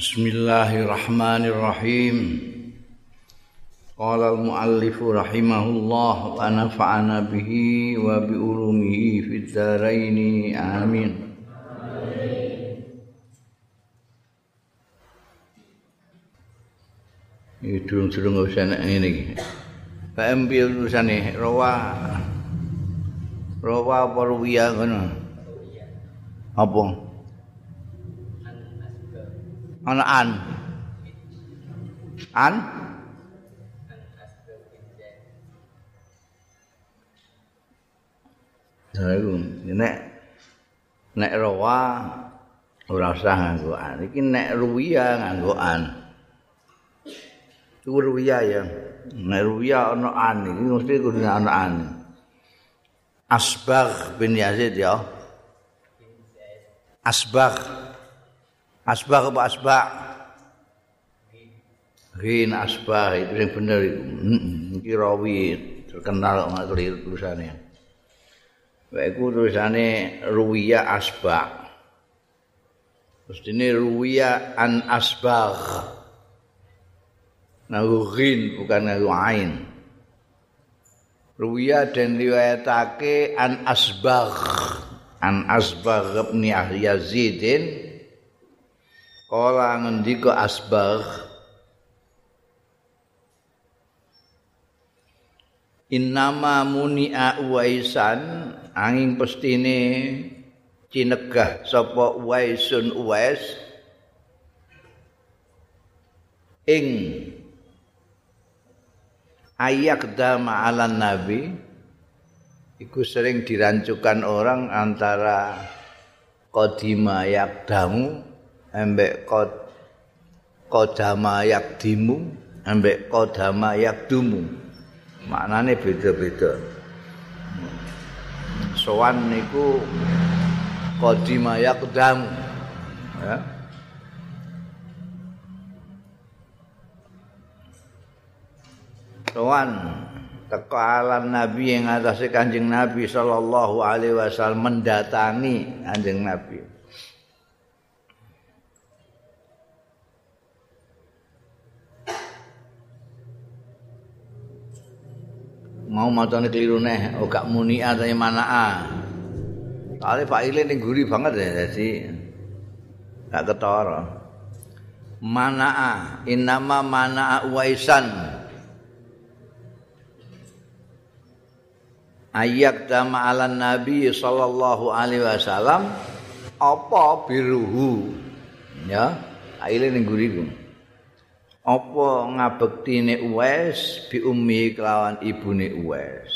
Bismillahirrahmanirrahim. Qala al-muallif rahimahullah wa nafa'ana bihi wa bi ulumihi fid dharain. Amin. Iki durung-durung usah nek ngene iki. PM piye tulisane? Rawa. Rawa apa ruwiya ngono? Apa? Ana an an Iku nek nek rawa ora usah nganggo an. Iki nek ruwiya nganggo an. Iku ruwiya ya. Nek ruwiya ana an iki mesti kudu ana an. Asbagh bin Yazid ya. Asbagh Asbah apa asbah? Rin asbah itu yang benar itu. Ini rawi terkenal nggak keliru tulisannya. Baikku tulisannya ruwiya asbah. Terus ini ruwiya an asbah. Nahu rin bukan nahu ain. Ruwiya dan riwayatake an asbah. An asbah ibn Yazidin. Kala ngendika asbagh? Innama muni'a uwaisan angin pestine cinegah sapa uwaisun uwais. Ing ayak dama ala nabi iku sering dirancukan orang antara kodima yak damu embek kod kodama yakdimu embek kodama yakdumu maknane beda-beda. Sowan niku kodima yakdamu ya. Sowan teko alam nabi yang atasnya kanjeng nabi sallallahu alaihi wasallam mendatangi kanjeng nabi mau macane keliru neh oh gak muni atane manaa kali Pak Ile ning guri banget ya jadi gak ketara manaa inama manaa waisan. Ayak dama ala nabi sallallahu alaihi wasallam apa biruhu? Ya aile ning guri apa ngabektine Uwais bi ummi kelawan ibune Uwais?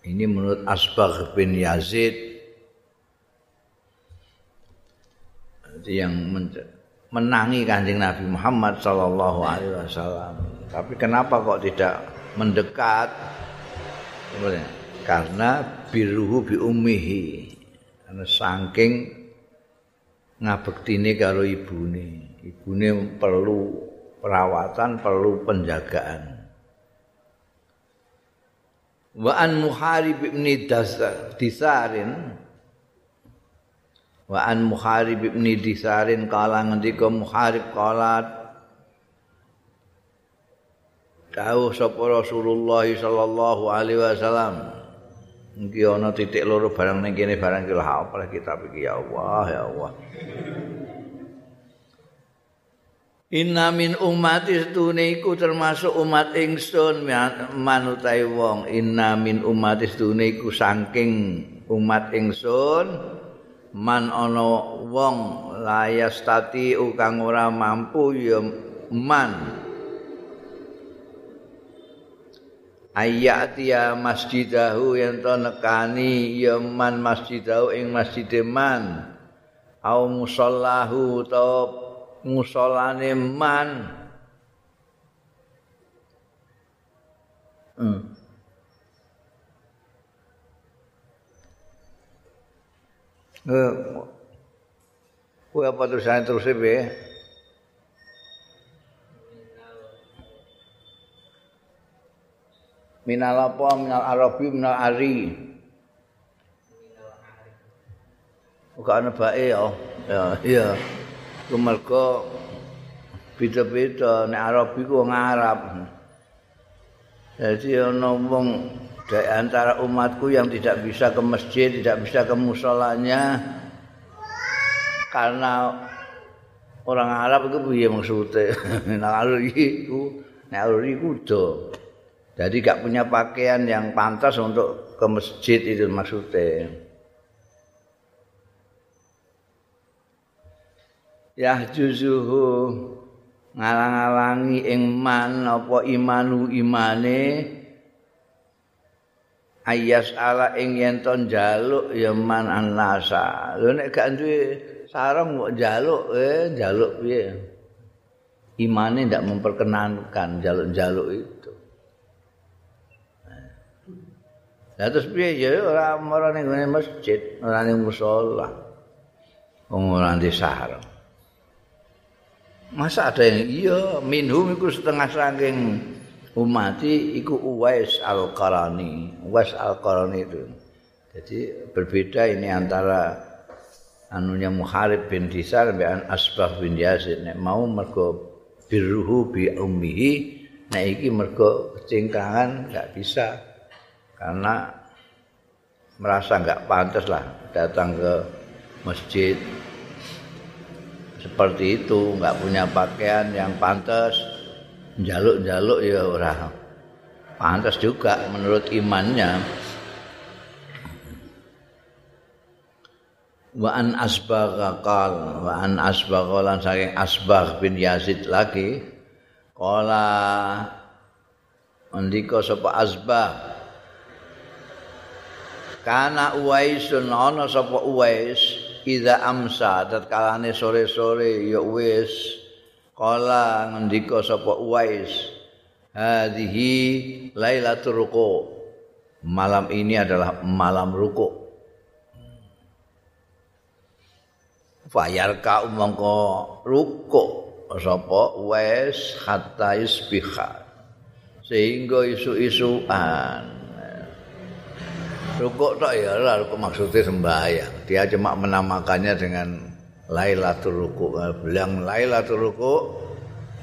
Ini menurut Asbagh bin Yazid. Yang menangi kanjeng Nabi Muhammad sallallahu alaihi wasallam. Tapi kenapa kok tidak mendekat? Karena biruhu bi ummihi karena saking ngabektine karo ibune. Ibune perlu perawatan, perlu penjagaan. Wa an Muharib ibn Disarin Wa an Muharib ibn Disarin kala ngendika Muharib kala Tahu sapa Rasulullah sallallahu alaihi wasallam Iki ana titik loro barang ning kene barang ki lha apa kitab iki ya Allah ya Allah. Inna min ummati stune iku termasuk umat ingsun manutai wong. Inna min ummati stune iku saking umat ingsun man ana wong layastati kang ora mampu ya man ayati masjidahu yen to nekani ya man masjidahu ing masjide man. Au musallahu to musallane man. Hmm. Eh, Kue apa tulisannya terus ya, minal apa? Minal arabi minal ari. Bukan ana bae ya? Ya iya. Kemerga beda-beda. Nek Arabi ku wong Arab. Jadi ana wong dari antara umatku yang tidak bisa ke masjid tidak bisa ke musolanya. Karena orang Arab itu piye maksudnya? Nek iku nek iku jadi gak punya pakaian yang pantas untuk ke masjid itu maksudnya. Ya juzuhu ngalang-alangi ing man apa imanu imane. Ayas ala ing yen to njaluk ya man annasa lho nek gak duwe sarung kok njaluk eh njaluk piye? Imane ndak memperkenankan njaluk-njaluk itu Lah terus piye ya ora ora ning masjid, ora ning musala. Wong ora ndek sarung. Masa ada yang iya minhum iku setengah saking umati iku Uwais Al-Qarani. Uwais Al-Qarani itu. Jadi berbeda ini antara anunya Muharib bin Disar dan Asbah bin Yazid. Nek mau mergo birruhu bi ummihi, nek iki mergo cingkangan enggak bisa. Karena merasa enggak pantas lah datang ke masjid. Seperti itu nggak punya pakaian yang pantas. Jaluk-jaluk ya ora pantas juga menurut imannya. Wa an asbagha qal wa an asbagha lan saking asbagh bin yazid lagi qala andika sapa asbagh kana uwaisun ana sapa uwais Ida amsa tatkalane sore-sore ya wis kala ngendika sapa Uwais hadhihi lailatul ruku. Malam ini adalah malam ruku. Fayar ka umangka ruku sapa Uwais hatta yusbiha sehingga isu-isuan Rukuk tok ya lah rukuk maksudnya sembahyang. Dia cuma menamakannya dengan Lailatul Rukuk. Bilang Lailatul Rukuk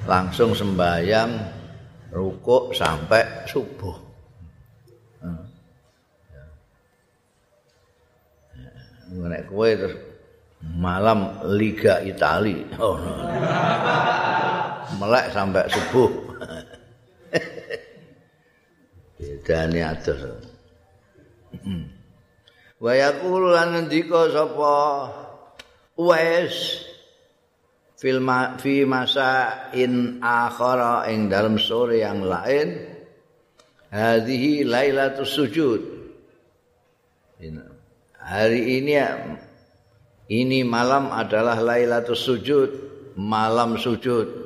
langsung sembahyang rukuk sampai subuh. Hmm. Nek kowe terus malam Liga Itali. Oh, no. Melek sampai subuh. Bedane atus. Wa yaqulu lan ngendika sapa? Uwais fil fi masa in akhara ing dalam sore yang lain. Hadhihi lailatus sujud. Hari ini ini malam adalah lailatus sujud malam sujud.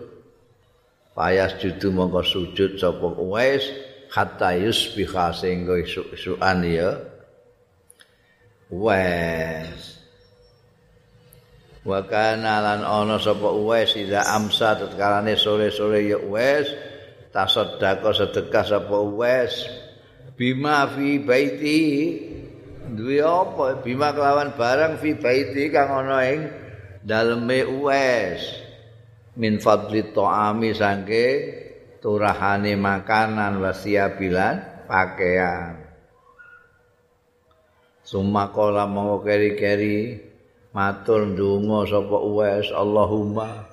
Payas judu mongko sujud sapa? Uwais hatta yusbiha sehingga isu-isuan ya. Wes. Wa kana lan ana sapa wes ida amsa tetkalane sore-sore ya wes. Tasaddaqo sedekah sapa wes. Bima fi baiti. Duwe apa? Bima kelawan barang fi baiti kang ana ing daleme wes. Min fadli ta'ami saking turahane makanan wasiabilan pakaian sumakola mau keri-keri matur ndonga sapa uwes Allahumma.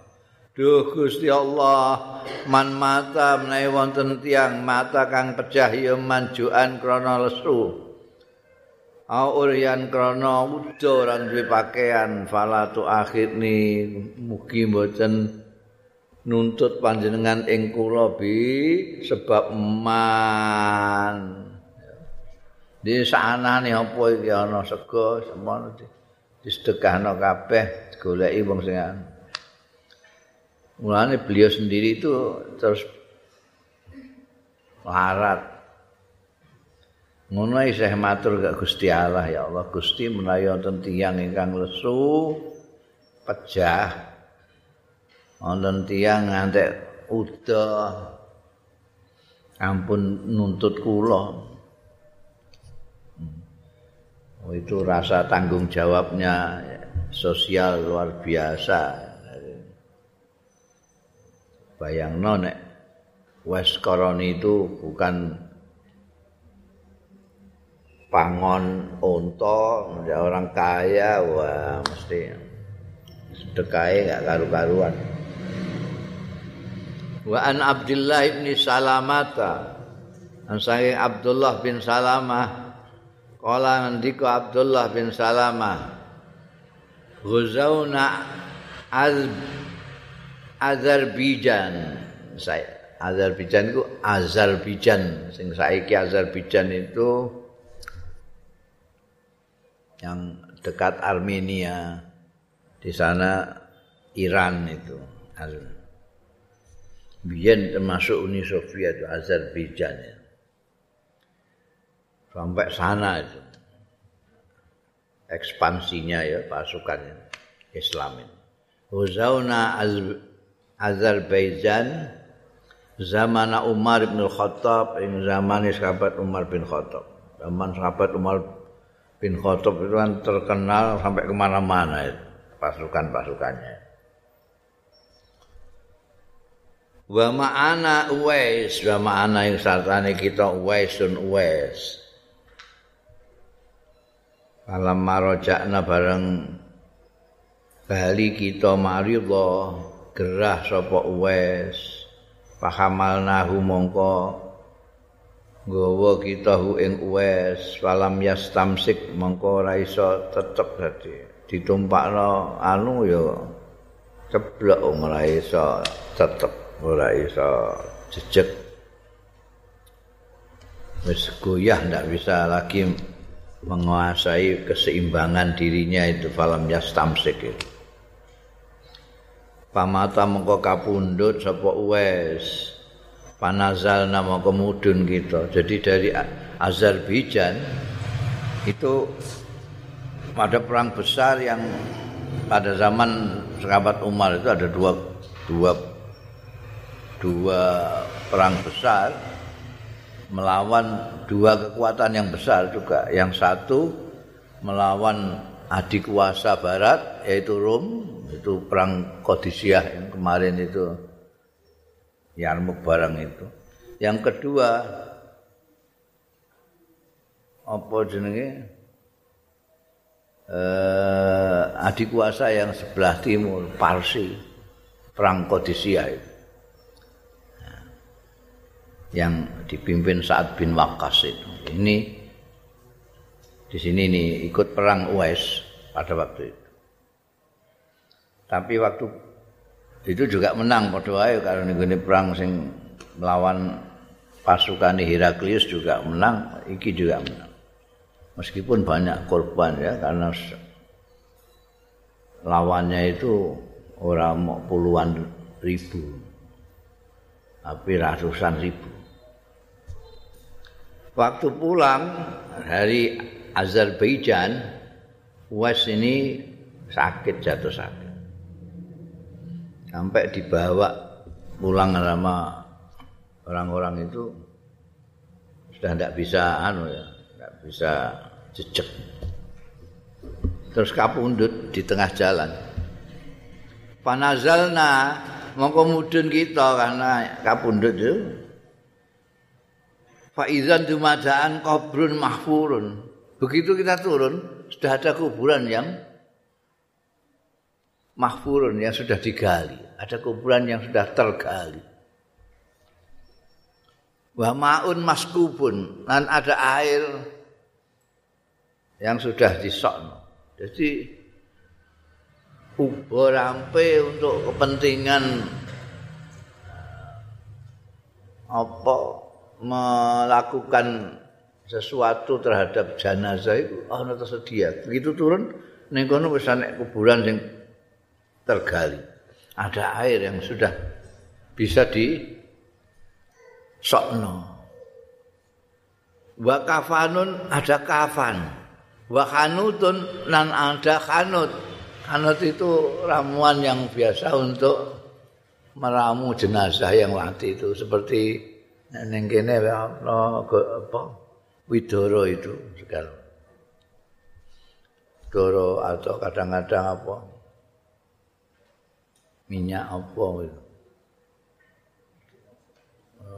Duh Gusti Allah man mata menawi wonten tiyang mata kang pecah ya manjuan krana lesu. Aurian krana udo duwe pakaian fala tu akhirni mugi mboten nuntut panjenengan ing kula bi sebab man di sana apa iki ana sego semono disedekahno kabeh goleki wong sing mulane beliau sendiri itu terus larat ngono isih matur gak Gusti Allah ya Allah. Gusti menawi wonten tiyang ingkang lesu pejah wonten tiyang ngantek uda ampun nuntut kula Oh, itu rasa tanggung jawabnya sosial luar biasa. Bayang nek Wes Koroni itu bukan pangon unta, orang kaya, wah mesti sedekahnya gak karu-karuan. Wa an Abdullah bin Salamata. An saking Abdullah bin Salamah. Kala ngendika Abdullah bin Salamah Ghuzauna Az Azerbaijan. Saya Azerbaijan itu Azerbaijan sing saiki Azerbaijan itu yang dekat Armenia. Di sana Iran itu Biyen termasuk Uni Soviet Azerbaijan ya. Sampai sana itu. Ekspansinya ya pasukan Islam ini. Huzauna Azerbaijan zaman Umar bin Khattab ing zaman sahabat Umar bin Khattab. Zaman sahabat Umar bin Khattab itu kan terkenal sampai ke mana-mana itu pasukan-pasukannya. Wa ma'ana uwais wa ma'ana yang sartane kita uwaisun uwais. Alam marojakna bareng bali kita maridha gerah sapa uwais. Pahamal nahu mongko nggawa kita hu ing uwais. Falam yastamsik mongko ora iso tetep dadi. Ditumpakno anu ya ceblok ora iso tetep ora iso jejeg. Wis goyah ndak bisa lagi menguasai keseimbangan dirinya itu falam yastamsik itu. Pamata mengko kapundhut sapa wes. Panazal nama kemudun kita. Jadi dari Azerbaijan itu pada perang besar yang pada zaman sahabat Umar itu ada dua dua dua perang besar melawan dua kekuatan yang besar juga. Yang satu melawan adik kuasa barat yaitu Rom, itu perang Kodisiah yang kemarin itu Yarmuk barang itu. Yang kedua apa jenenge? Eh, adik kuasa yang sebelah timur Parsi perang Kodisiah itu. Yang dipimpin saat bin Waqqas itu. Ini di sini nih ikut perang Uwais pada waktu itu. Tapi waktu itu juga menang waktu karena ini perang sing melawan pasukan Heraklius juga menang, iki juga menang. Meskipun banyak korban ya karena lawannya itu orang puluhan ribu tapi ratusan ribu waktu pulang dari Azerbaijan Wes ini sakit jatuh sakit. Sampai dibawa pulang sama orang-orang itu sudah tidak bisa anu ya tidak bisa jejak. Terus kapundut di tengah jalan. Panazalna mongko mudun kita karena kapundut itu Faizan dumadaan kubrun mahfurun. Begitu kita turun, sudah ada kuburan yang mahfurun yang sudah digali. Ada kuburan yang sudah tergali. Wa ma'un maskubun dan ada air yang sudah disokno. Jadi ubo rampe untuk kepentingan apa melakukan sesuatu terhadap jenazah itu ana oh, tersedia. Begitu turun ning kono wis ana kuburan sing tergali. Ada air yang sudah bisa di sokno. Wa kafanun ada kafan. Wa khanutun nan ada khanut. Khanut itu ramuan yang biasa untuk meramu jenazah yang mati itu seperti Neng kene apa apa widoro itu segala. doro atau kadang-kadang apa minyak apa gitu.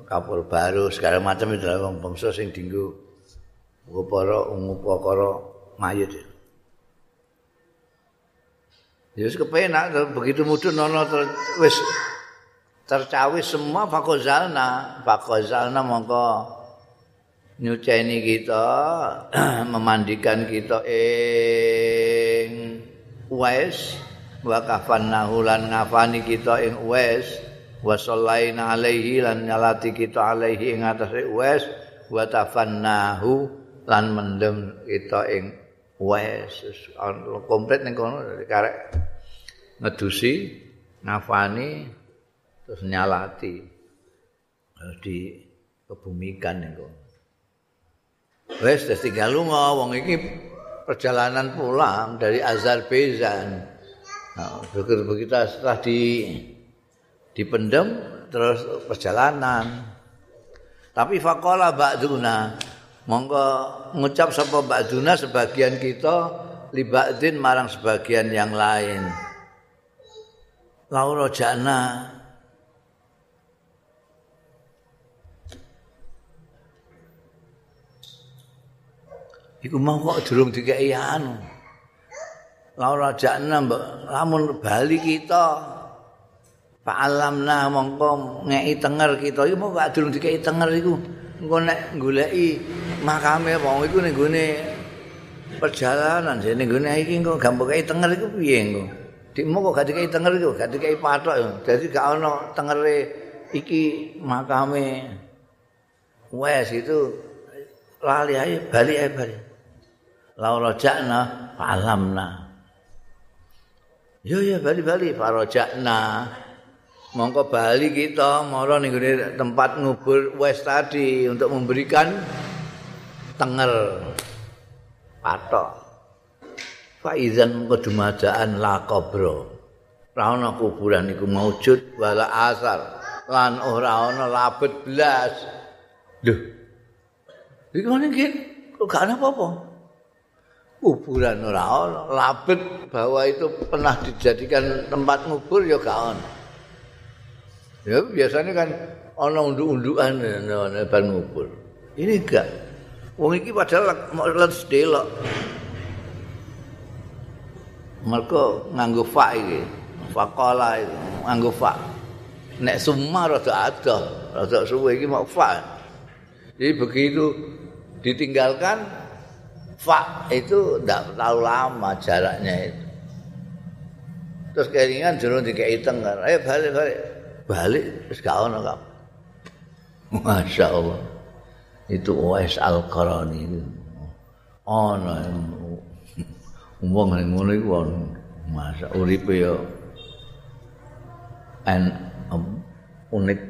kapur baru segala macam itu lah bangsa sing dinggo para ngupakara mayit Ya wis kepenak begitu mudun ana wis tercawis semua fakozalna. Fakozalna mongko nyuceni kita memandikan kita ing wes wa kafannahu lan ngafani kita ing wes wa sallaina alaihi lan nyalati kita alaihi ing atase wes wa tafannahu lan mendem kita ing wes komplit ning kono karek ngedusi ngafani terus nyalati. Terus di kebumikan niku wes terus tinggal lunga wong iki perjalanan pulang dari Azerbaijan. Nah, begitu begitu setelah di dipendem terus perjalanan. Tapi fakola ba'duna monggo ngucap sapa ba'duna sebagian kita liba'din marang sebagian yang lain. Laura jana iku mau kok durung dikeki anu. Laura jakna mbok lamun bali kita Pak alamna mongko ngeki tenger kita. Iku mau gak durung dikeki tenger iku? Engko nek goleki makame wong iku ning gone perjalanan. Jene gone iki engko gampang kei tenger iku piye engko? Dikmu kok gak dikeki tenger iku? Gak dikeki patok dadi gak ono tengere iki makame. Wes itu lali ae bali ae bali laura jakna alamna. Yo yo bali bali farajakna mongko bali kita mara ning tempat ngubur wes tadi untuk memberikan tenger patok. Faizan kedumadaan la kubro ora kuburan iku maujud wala asar. Lan ora ana labet blas lho iki ngene kok gak ana apa-apa kuburan ora labet bahwa itu pernah dijadikan tempat ngubur ya gak ana ya biasanya kan ana unduk-undukan ana ban ngubur. Ini gak. Wong iki padahal les delok. Mereka nganggo fa iki faqala iki nganggo fa nek summa rada ada rada suwe iki mau fa jadi begitu ditinggalkan fa itu tidak terlalu lama jaraknya itu. Terus keringan jero dikei tengger. Eh balik balik. Balik terus ono kamu. Masya Allah. Itu Uwais Al-Qarani itu. Ono wong ning ngono iku ono. Masa uripe yo en unik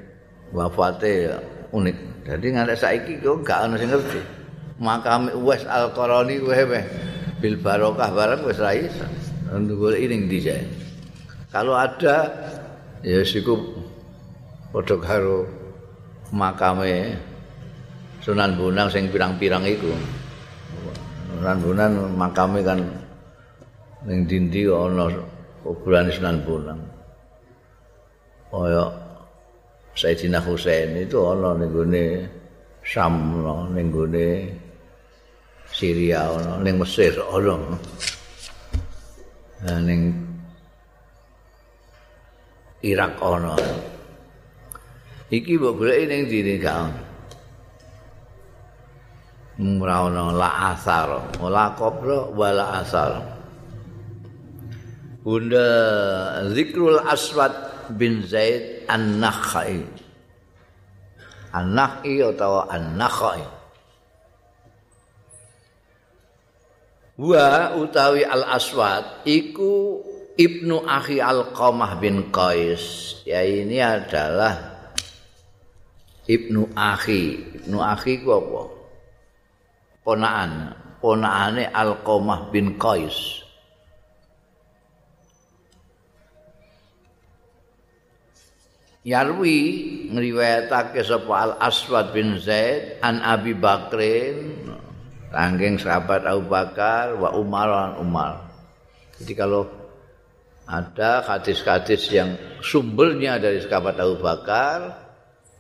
wafate unik. Jadi ngantek saiki kok gak ono sing ngerti. Makam Uwais Al-Qarani kowe weh bil barokah barang wis ra iso. Ndugul ini dijak. Kalau ada ya siku padha karo makame Sunan Bonang sing pirang-pirang iku. Sunan Bonang makame kan ning dindi ana kuburan Sunan Bonang. Kaya Sayyidina Husain itu ana ning gone Sam ning gone Syria ana ning Mesir ana. Nah ning Irak ana. Iki mbok goleki ning ndi gak ana. Ora ana la asar, la qabra wala asar. Bunda Zikrul Aswad bin Zaid An-Nakhai. An-Nakhai atau An-Nakhai. Wa utawi al aswad iku ibnu akhi al qamah bin qais. Ya ini adalah ibnu akhi. Ibnu akhi ku apa? Ponaan. Ponaane al qamah bin qais. Yarwi ngriwayatake sapa Al Aswad bin Zaid an Abi Bakrin Saking sahabat Abu Bakar wa Umar lan Umar. Jadi kalau ada hadis-hadis yang sumbernya dari sahabat Abu Bakar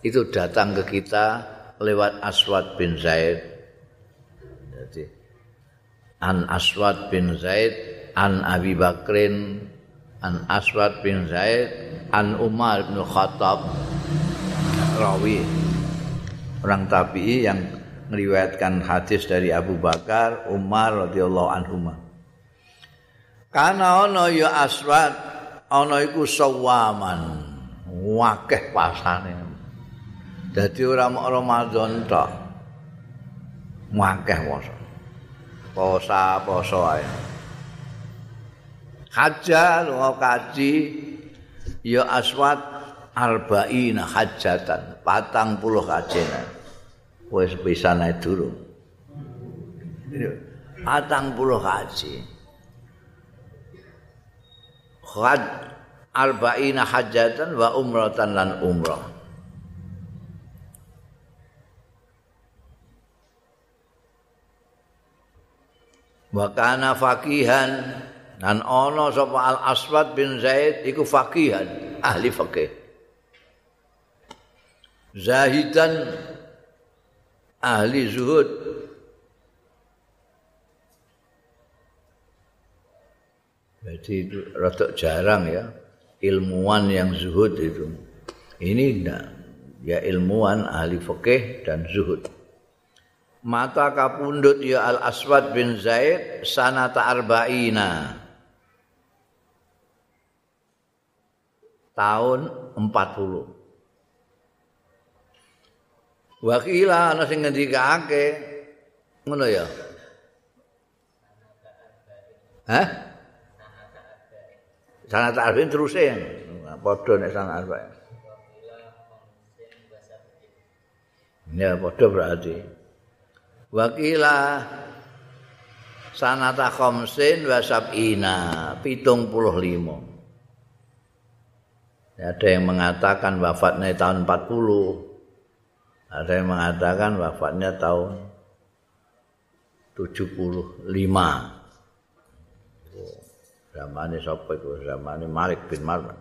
itu datang ke kita lewat Aswad bin Zaid. Jadi an Aswad bin Zaid an Abi Bakrin an Aswad bin Zaid an Umar bin Khattab rawi orang tabi'i yang meriwayatkan hadis dari Abu Bakar Umar radhiyallahu anhu Kana ana ya Aswad ana iku sawaman wakeh pasane. Dadi ora mok Ramadan tok wakeh poso. Posa poso ae. Hajjal wa kaji ya aswad arba'ina hajjatan patang puluh kajena wis bisa naik durung. Patang puluh kaji had arba'ina hajjatan wa umratan lan umrah. Wa kana fakihan Dan ana sapa Al Aswad bin Zaid iku faqihan, ahli fikih. Zahidan ahli zuhud. Jadi itu rada jarang ya ilmuwan yang zuhud itu. Ini enggak ya ilmuwan ahli fikih dan zuhud. Mata kapundut ya Al Aswad bin Zaid sanata arba'ina. tahun 40. Wakila ana sing ngendikake ngono ya. Hah? Sanat arba'in terus ya. Padha nek sanat arba'in. Ya padha berarti. Wakila sanata khamsin wa sab'ina, pitung puluh lima. Ada yang mengatakan wafatnya tahun 40. Ada yang mengatakan wafatnya tahun 75. Zaman ini sapa itu? Zaman ini Malik bin Marwan.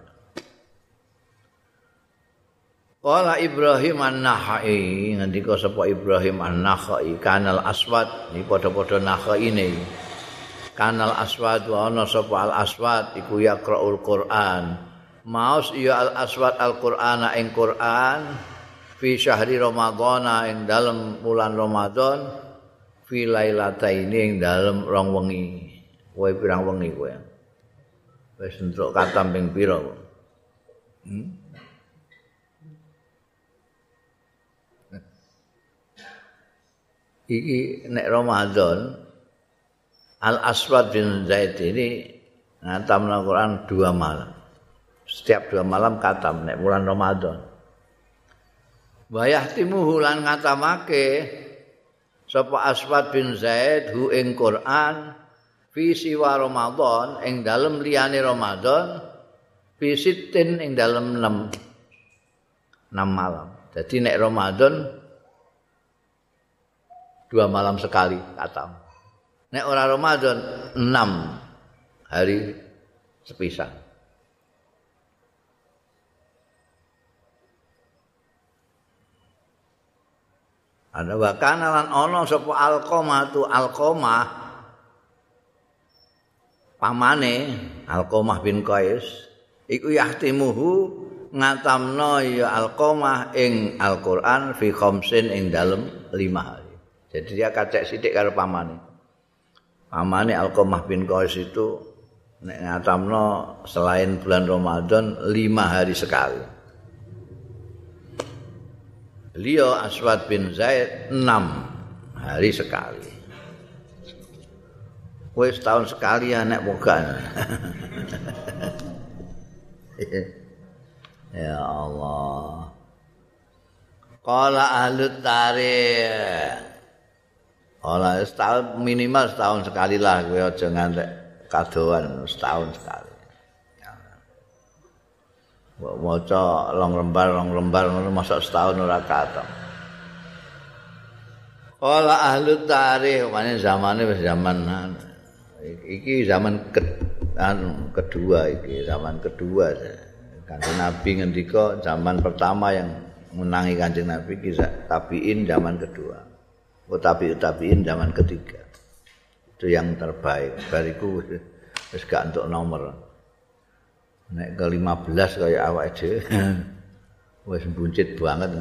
Kala Ibrahim An-Nakhai ngendika sapa Ibrahim An-Nakhai kanal aswad iki padha-padha nakhai ini. Kanal aswad wa ana sapa al aswad iku yaqraul Quran. maos ya al aswad al qur'ana ing qur'an fi syahri ramadhan ing dalem bulan ramadan fi lailataini ing dalem rong wengi kowe pirang wengi kowe wis entuk katam ping pira hmm? iki nek ramadan al aswad bin zaid ini ngatam Al-Quran dua malam setiap dua malam katam nek bulan Ramadan. Wayah timuhu lan ngatamake sapa Aswad bin Zaid hu ing Quran fi siwa Ramadan ing dalem liyane Ramadan fi sitin ing dalem 6 6 malam. Jadi nek Ramadan dua malam sekali katam. Nek ora Ramadan 6 hari sepisah. Ana wa kana lan ana sapa alqamah tu alqamah pamane alqamah bin qais iku yahtimuhu ngatamno ya alqamah ing Alquran fi khamsin ing dalem 5 hari. Jadi dia kacek sithik karo pamane. Pamane alqamah bin qais itu nek ngatamno selain bulan Ramadan 5 hari sekali. Beliau Aswad bin Zaid enam hari sekali. Wes setahun sekali anak bukan. ya Allah. Kala ahli tarikh. Kala setahun minimal setahun sekali lah aja ngantek kadoan setahun sekali. Maca long lembar long lembar ngono masa setahun ora katok. Ola ahli tarikh mana zamane wis zaman iki zaman ke, anu, kedua iki zaman kedua kanjeng Nabi ngendika zaman pertama yang menangi kanjeng Nabi kisah tabiin zaman kedua. Oh tapi tabiin zaman ketiga. Itu yang terbaik. Bariku wis gak untuk nomor nek ke 15 kaya awak dhewe wis buncit banget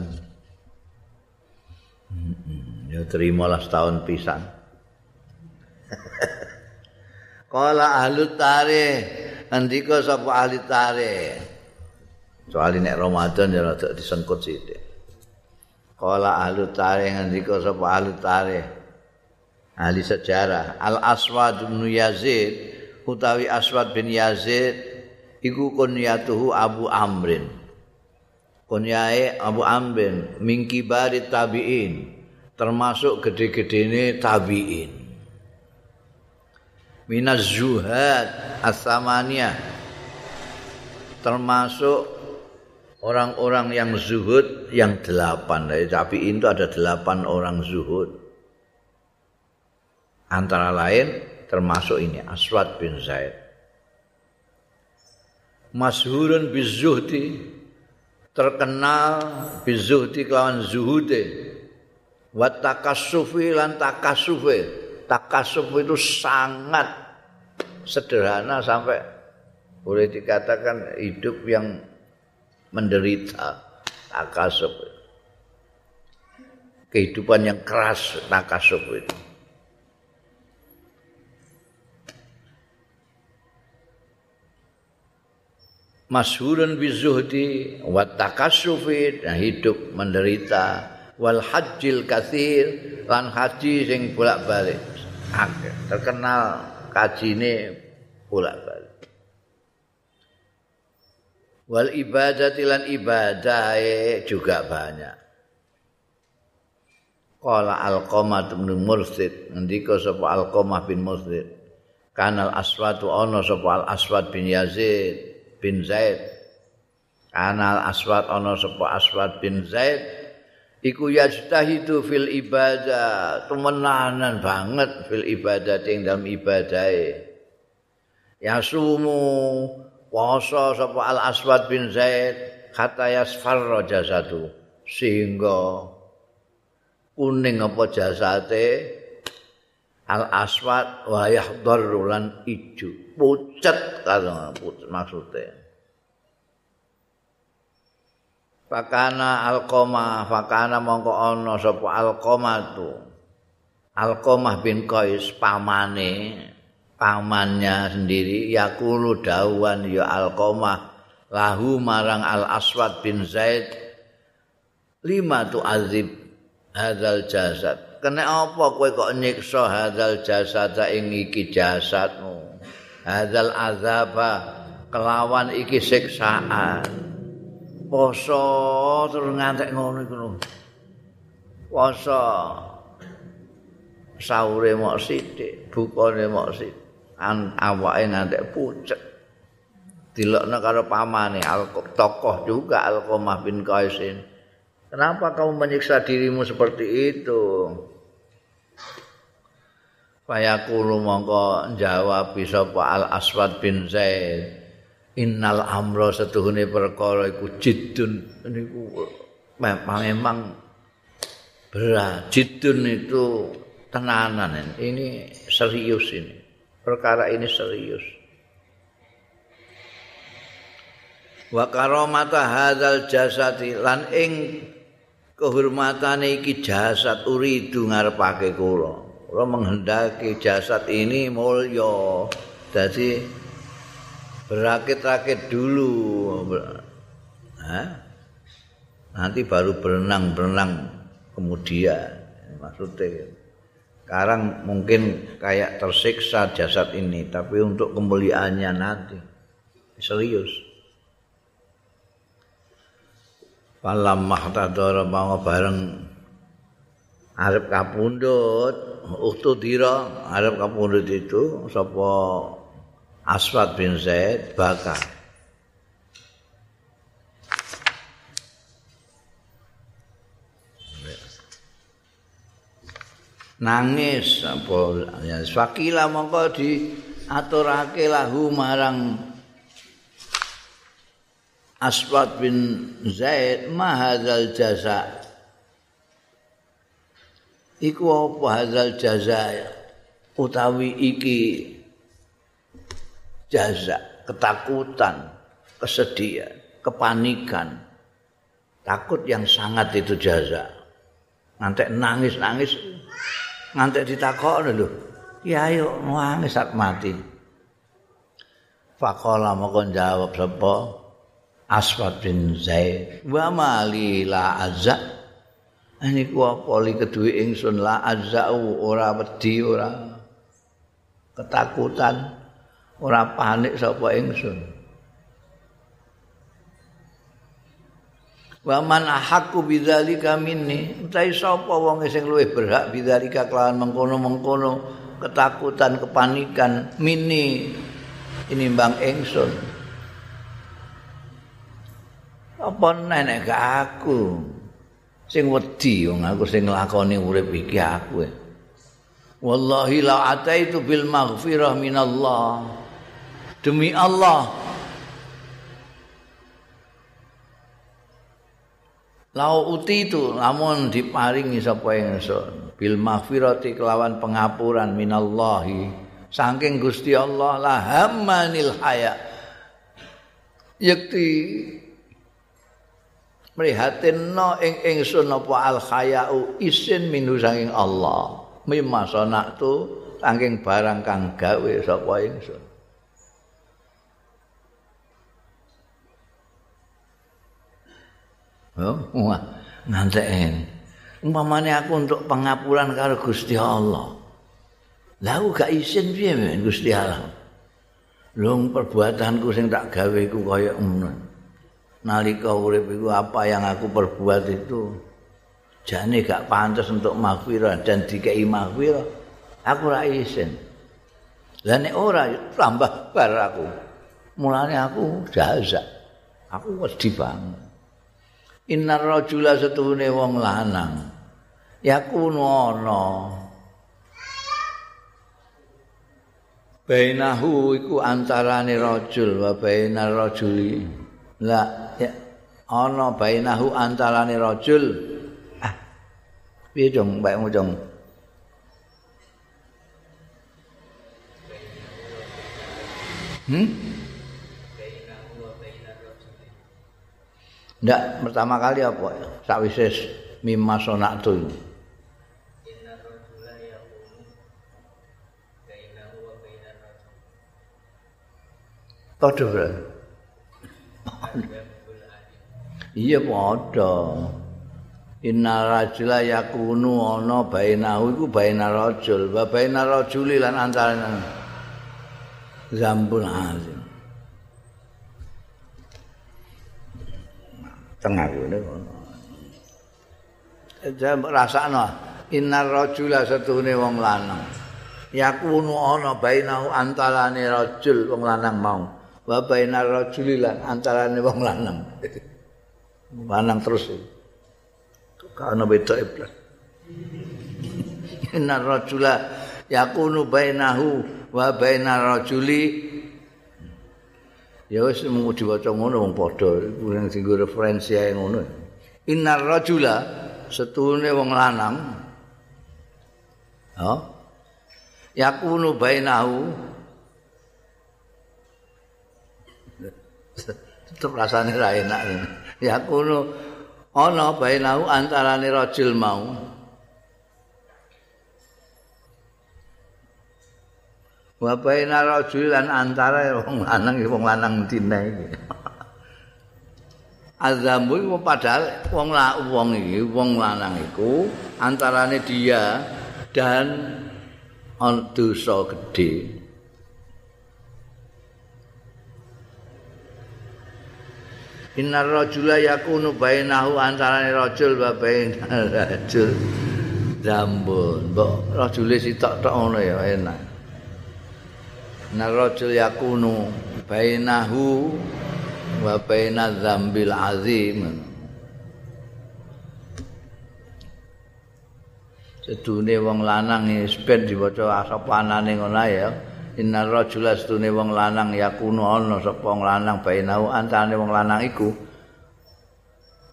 Ya terimalah setahun pisan. Kala ahli tarikh, ndika sapa ahli tarikh? Soale nek Ramadan ya rada disengkut sithik. Kala ahli tarikh ndika sapa ahli tarikh? Ahli sejarah Al Aswad bin Yazid utawi Aswad bin Yazid iku kunyatuhu Abu Amrin. kunyae Abu Ambin mingki bari tabiin termasuk gede-gedene tabiin. Minaz zuhad asamaniyah termasuk orang-orang yang zuhud yang delapan. Dari tabiin itu ada delapan orang zuhud. Antara lain termasuk ini Aswad bin Zaid masyhurun bizuhdi terkenal bizuhdi kelawan zuhude. Wa takassufi lan takassufi takasuf itu sangat sederhana sampai boleh dikatakan hidup yang menderita. Takasuf kehidupan yang keras takasuf itu masyhurun bizuhdi wa takassufi dan hidup menderita. Wal hajjil katsir lan haji sing bolak-balik. Terkenal kajine bolak-balik. Wal ibadati lan ibadah juga banyak. Qala Alqamah bin Mursid ngendika Alqamah bin Mursid kanal aswatu ana sapa Al Aswad bin Yazid bin Zaid. Kanal aswad ana sapa aswad bin Zaid? Iku yajtahidu fil ibadah. Temenanan banget fil ibadah ing dalam ibadahe. Ya sumu puasa sapa al aswad bin Zaid kata yasfarra jasadu. Sehingga kuning apa jasate? Al aswad wa yahdharu lan ijo pucet maksude. Fakana alqoma fakana mongko ana sapa alqoma tu. Alqomah bin Qais pamane pamannya sendiri yakulu dawan ya alqomah lahu marang al aswad bin zaid lima tu azib hadzal jasad. Kena apa kowe kok nyiksa hadzal jasad ing iki jasadmu hadzal azaba kelawan iki siksaan. Poso terus ngantek ngono iku poso. Sahure mok sithik bukane mok sithik. An awake ngantek pucet. Dilokno karo pamane al tokoh juga alqamah bin qaisin Kenapa kamu menyiksa dirimu seperti itu? Fayaqulu mongko jawab sapa Al Aswad bin Zaid. Innal amra setuhune perkara iku jiddun niku memang berat. Jiddun itu tenanan ini serius ini. Perkara ini serius. Wa karamata hadzal jasadi lan ing kehormatane iki jasad uridu ngarepake kula. Kula menghendaki jasad ini mulya. Dadi berakit-rakit dulu. Hah? Nanti baru berenang-berenang kemudian. Maksudnya sekarang mungkin kayak tersiksa jasad ini, tapi untuk kemuliaannya nanti serius. Falam mahtadara mau bareng arep kapundhut, uktu dira arep kapundhut itu sapa Aswad bin Zaid bakar. nangis ya fakila mongko diaturake lahu marang Aswad bin Zaid mahadzal jaza Iku apa hadzal jaza utawi iki jaza ketakutan kesedihan kepanikan. Takut yang sangat itu jaza nanti nangis-nangis nanti ditakok lho. Ya ayo nangis saat mati. Fakola mau jawab sapa? Aswad bin Zaid. Wa mali la azza ini ku apa? Li kedue ingsun la azza ora wedi ora ketakutan ora panik sapa ingsun. Wa man ahqqu bidzalika minni. Utahe sapa wong sing luwih berhak bidzalika kelawan mengkono-mengkono ketakutan kepanikan mini ini bang ingsun. Apa nenek gak aku sing wedi wong aku sing nglakoni urip iki aku wallahi la ataitu bil maghfirah minallah. Demi Allah. Lau uti itu namun diparingi sapa ingsun bil maghfirati kelawan pengapuran minallahi. Saking Gusti Allah la hammanil haya. Yakti mrihatinna ing ingsun apa al khayau isin minu saking Allah mimma sanatu saking barang kang gawe sapa ingsun Oh, wah, ngantek. Umpamane aku untuk pengapuran karo Gusti Allah. Lah aku gak isin piye Gusti Allah. Lung perbuatanku sing tak gawe iku kaya ngono. Nalika urip iku apa yang aku perbuat itu jane gak pantas untuk maghfirah dan dikei maghfirah aku ora isin lah nek ora tambah bar aku. Mulane aku jaza. Aku wedi banget innar rajula setuhune wong lanang. Yakunu ana. Bainahu iku antarane rajul wa bainar rajuli la ya ana bainahu antarane rajul ah piye dong mbakmu dong hmm Ndak, pertama kali apa? Sakwise mimma sonatu ini. Berarti. Iya padha. Inna rajula yakunu ana bainahu iku baina rajul, wa baina rajuli lan antarane zambul azim. Tengah ngene ngono. Jam rasakno inna rajula setune wong lanang. Yakunu ana bainahu antarane rajul wong lanang mau. Wa bainar rajuli lan antarane wong lanang. Lanang terus. Kana beda iblis. Inna rajula yakunu bainahu wa bainar rajuli Ya wis mung diwaca ngono wong padha iku sing dienggo referensi ae ngono. Inna rajula setune wong lanang. Ha? Yakunu bainahu tetep rasane ra enak. Ya kuno ana bainahu antarane rajul mau. Wa baina rajul lan antara wong lanang wong lanang dine iki. Azambu iku padahal wong la wong iki wong lanang iku antarane dia dan dosa gedhe. Innar rajula yakunu bainahu antarane rajul wa bainal rajul dambun. Mbok rajule sitok tok ngono ya enak. Innar rajul yakunu bainahu wa bainal dzambil azim. sedune wong lanang ispen diwaca asapanane ngono ya inna rajula sedune wong lanang yakunu ana sapa wong lanang bainau. Antane wong lanang iku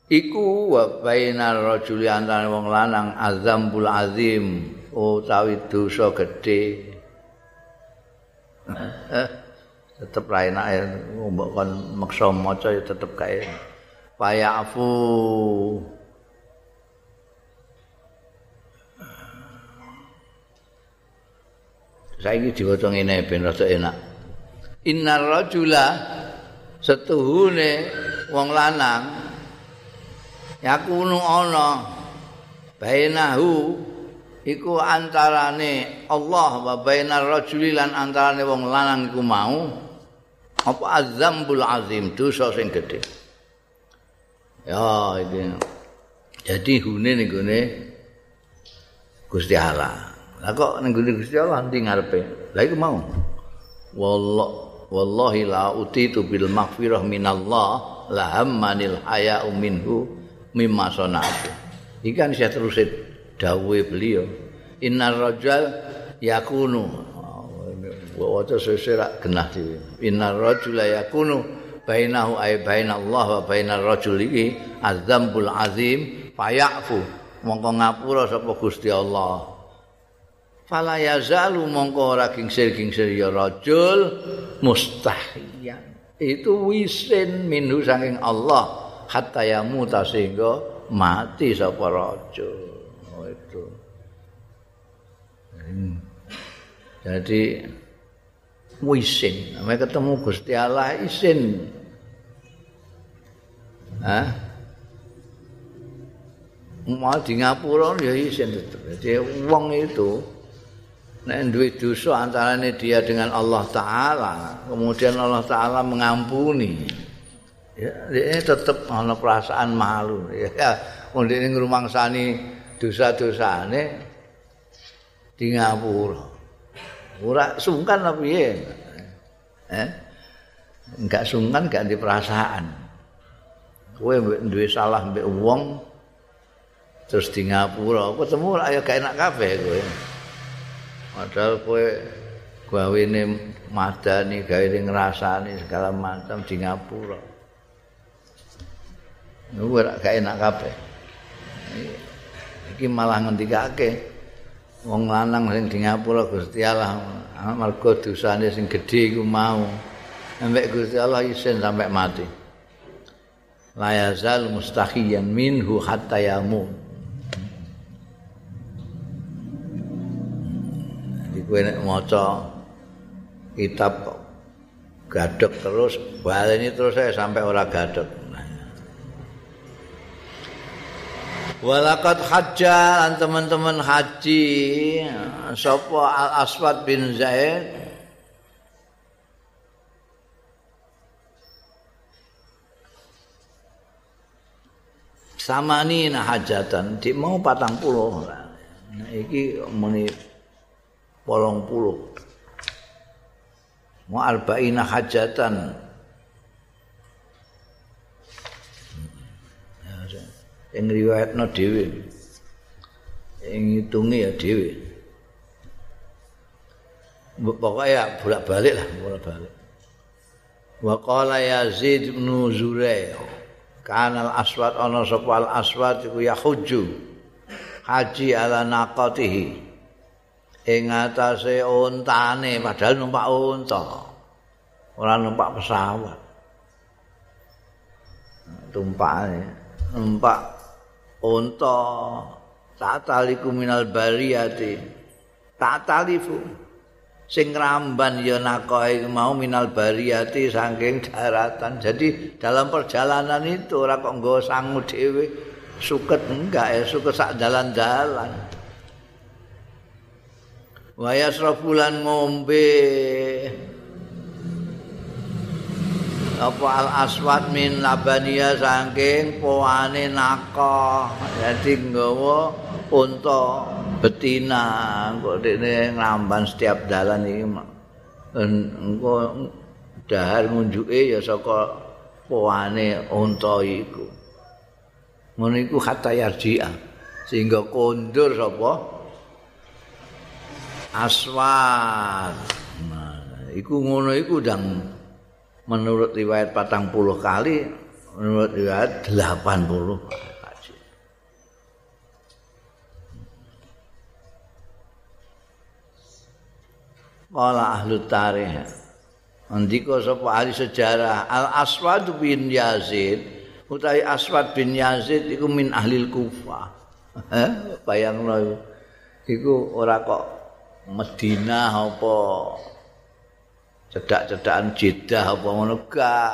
iku wa bainar rajuli antane wong lanang azambul azim utawi dosa gedhe. Eh, tetep ra enak mbok kon maksa maca ya tetep kae payafu saiki diwaca ngene ben rada enak. Innar rajula setuhune wong lanang yakunu ana. Bainahu iku antarane Allah wa bainar rajuli lan antarane wong lanang iku mau. Apa azambul azim dosa sing gedhe. Ya iki. Jadi hune ning gone Gusti Allah lah kok ning gone Gusti Allah ndi ngarepe? Lah iku mau. Wallah wallahi la utitu bil maghfirah minallah la hammanil haya'u minhu mimma sana'atu iki kan saya terus dawuhe beliau. Innar rajal yakunu. Waca seserak genah dhewe. Innar rajula yakunu bainahu ay bainallah wa bainar rajul iki azambul azim fayafu. Mongko ngapura sapa Gusti Allah fala yazalu mongko ora kingsir-kingsir ya rajul mustahiyan itu wisin minhu saking Allah hatta yamuta sehingga mati sapa rajul oh itu hmm. jadi wisin. Namanya ketemu Gusti Allah isin. Hah? Mau di ngapura ya isin tetap. Jadi wong itu nek duwe dosa antarane dia dengan Allah taala, kemudian Allah taala mengampuni. Ya, dia tetap ana perasaan malu. Ya, wong dene ngrumangsani dosa-dosane di ngapura. ora sungkan apa piye eh enggak sungkan enggak di perasaan kowe duwe salah mbek wong terus di ngapura ketemu lah ya gak enak kabeh kowe padahal kowe gawene madani gawene ngrasani segala macam di ngapura. Kowe gak enak kabeh. Iki malah ngendikake wong lanang sing di ngapura Gusti Allah amarga dosane sing gedhe iku mau. Sampai Gusti Allah isin sampai mati. La yazal mustahiyan minhu hatta yamu kowe nek maca kitab gadek terus baleni terus saya sampai ora gadek Walakat hajjah dan teman-teman haji Sopo al-Aswad bin Zaid? Sama ini hajatan Di mau patang puluh. Meni Polong puluh. Mau arba'ina hajatan. Yang riwayatno dhewe. Yang ngitungi ya dhewe. Pokoknya ya bolak-balik lah bolak-balik. Wa qala yazid bin zurai kanal aswad ana sapa al aswad iku ya hujju haji ala naqatihi ing atase ontane padahal numpak unta. Ora numpak pesawat. Tumpakane numpak unta. Tataliku minal bariyati tatalifu sing ramban ya nakoe mau minal bariyati saking daratan. Jadi dalam perjalanan itu ora kok nggo sangu dhewe. Suket enggak ya suket sak dalan-dalan wayas rafulan ngombe. Apa al aswad min labania saking poane naka jadi nggawa unta betina. Kok dene ngramban setiap dalan iki engko dahar ngunjuke ya saka poane unta iku. Ngono iku hatta yarji'a sehingga kondur sapa aswad nah, iku ngono iku dang menurut riwayat patang puluh kali menurut riwayat delapan puluh Kala ahlu tarikh. Andika sapa ahli sejarah Al Aswad bin Yazid utawi Aswad bin Yazid iku min ahli Kufah. Bayangno iku ora kok Madinah apa cedak-cedakan Jeddah apa ngono gak.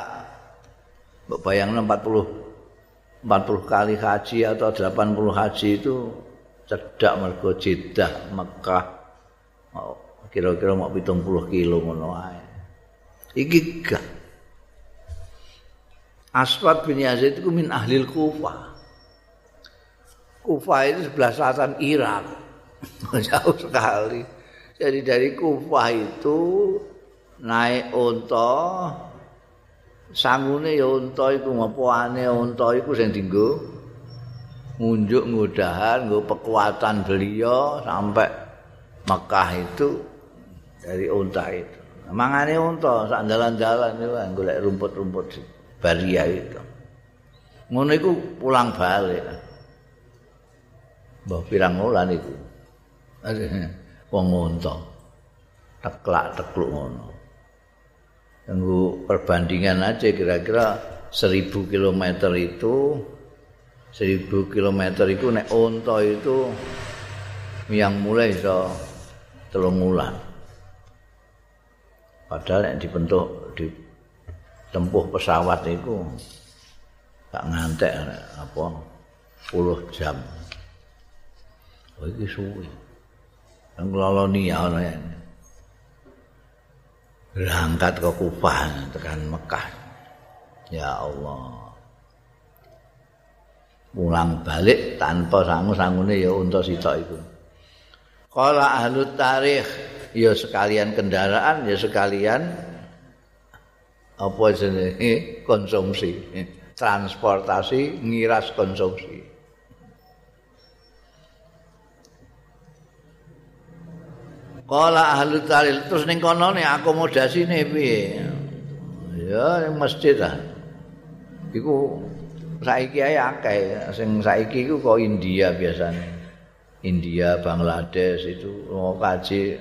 Mbok bayangno 40 40 kali haji atau 80 haji itu cedak mergo Jeddah Mekah. Kira-kira mau pitung puluh kilo ngono ae. Iki gak. Aswad bin Yazid itu min ahli Kufah. Kufah itu sebelah selatan Irak. Jauh sekali. Jadi dari Kufah itu naik unta sangune ya unta iku ngopoane unta iku sing dienggo ngunjuk ngudahan nggo kekuatan beliau sampai Mekah itu dari unta itu. Mangane unta sak jalan-jalan itu golek rumput-rumput baria itu. Ngono iku pulang balik. Mbah pirang wulan iku. Wong unta. Teklak tekluk ngono. Tunggu perbandingan aja kira-kira seribu kilometer itu seribu kilometer itu nek unta itu yang mulai so telung wulan. Padahal yang dibentuk di tempuh pesawat itu gak ngantek apa puluh jam. Oh ini ngeloloni ya orang Berangkat ke Kufah tekan Mekah. Ya Allah. Pulang balik tanpa sangu-sangune ya untuk sitok itu. Kalau ahlu tarikh ya sekalian kendaraan ya sekalian apa jenenge konsumsi transportasi ngiras konsumsi Kala ahli taril terus ning kono ne akomodasine piye? Ya masjid lah. Iku saiki ae akeh sing saiki iku kok India biasanya. India, Bangladesh itu mau kaji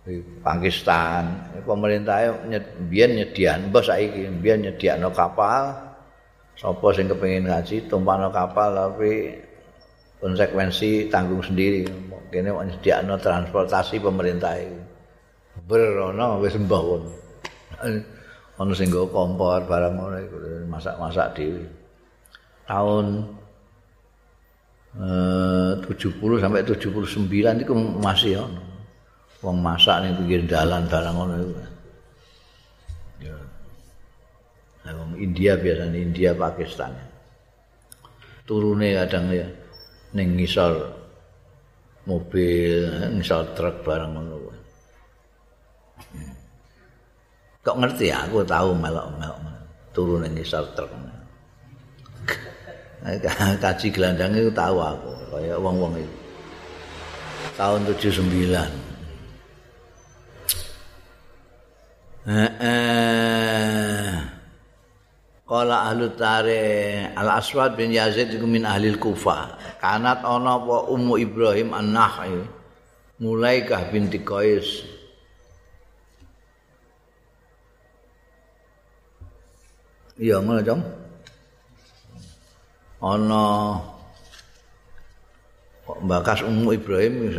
di Pakistan pemerintah biyen nyedian mbah saiki biyen nyediakno kapal sapa sing kepengin ngaji tumpahno kapal tapi konsekuensi tanggung sendiri kene nyediakno transportasi pemerintah iki berono wis mbah won ono sing nggo kompor barang ngono iku masak-masak dhewe tahun eh, 70 sampai 79 itu masih ono wong masak ning pinggir dalan barang ngono iku. Ya. Wong India biasanya India Pakistan. Turune kadang ya ning ngisor mobil, ngisor truk barang ngono. Kok ngerti ya, aku tahu melok-melok turun ning ngisor truk. Kaji gelandang itu tahu aku, kayak wong-wong itu. Tahun 79. Kala ahlu tarikh Al Aswad bin Yazid iku min ahli Kufah. Kanat ana apa Ummu Ibrahim An-Nakhai. Mulaikah binti Qais. Iya ngono, Jom. Ana mbakas Ummu Ibrahim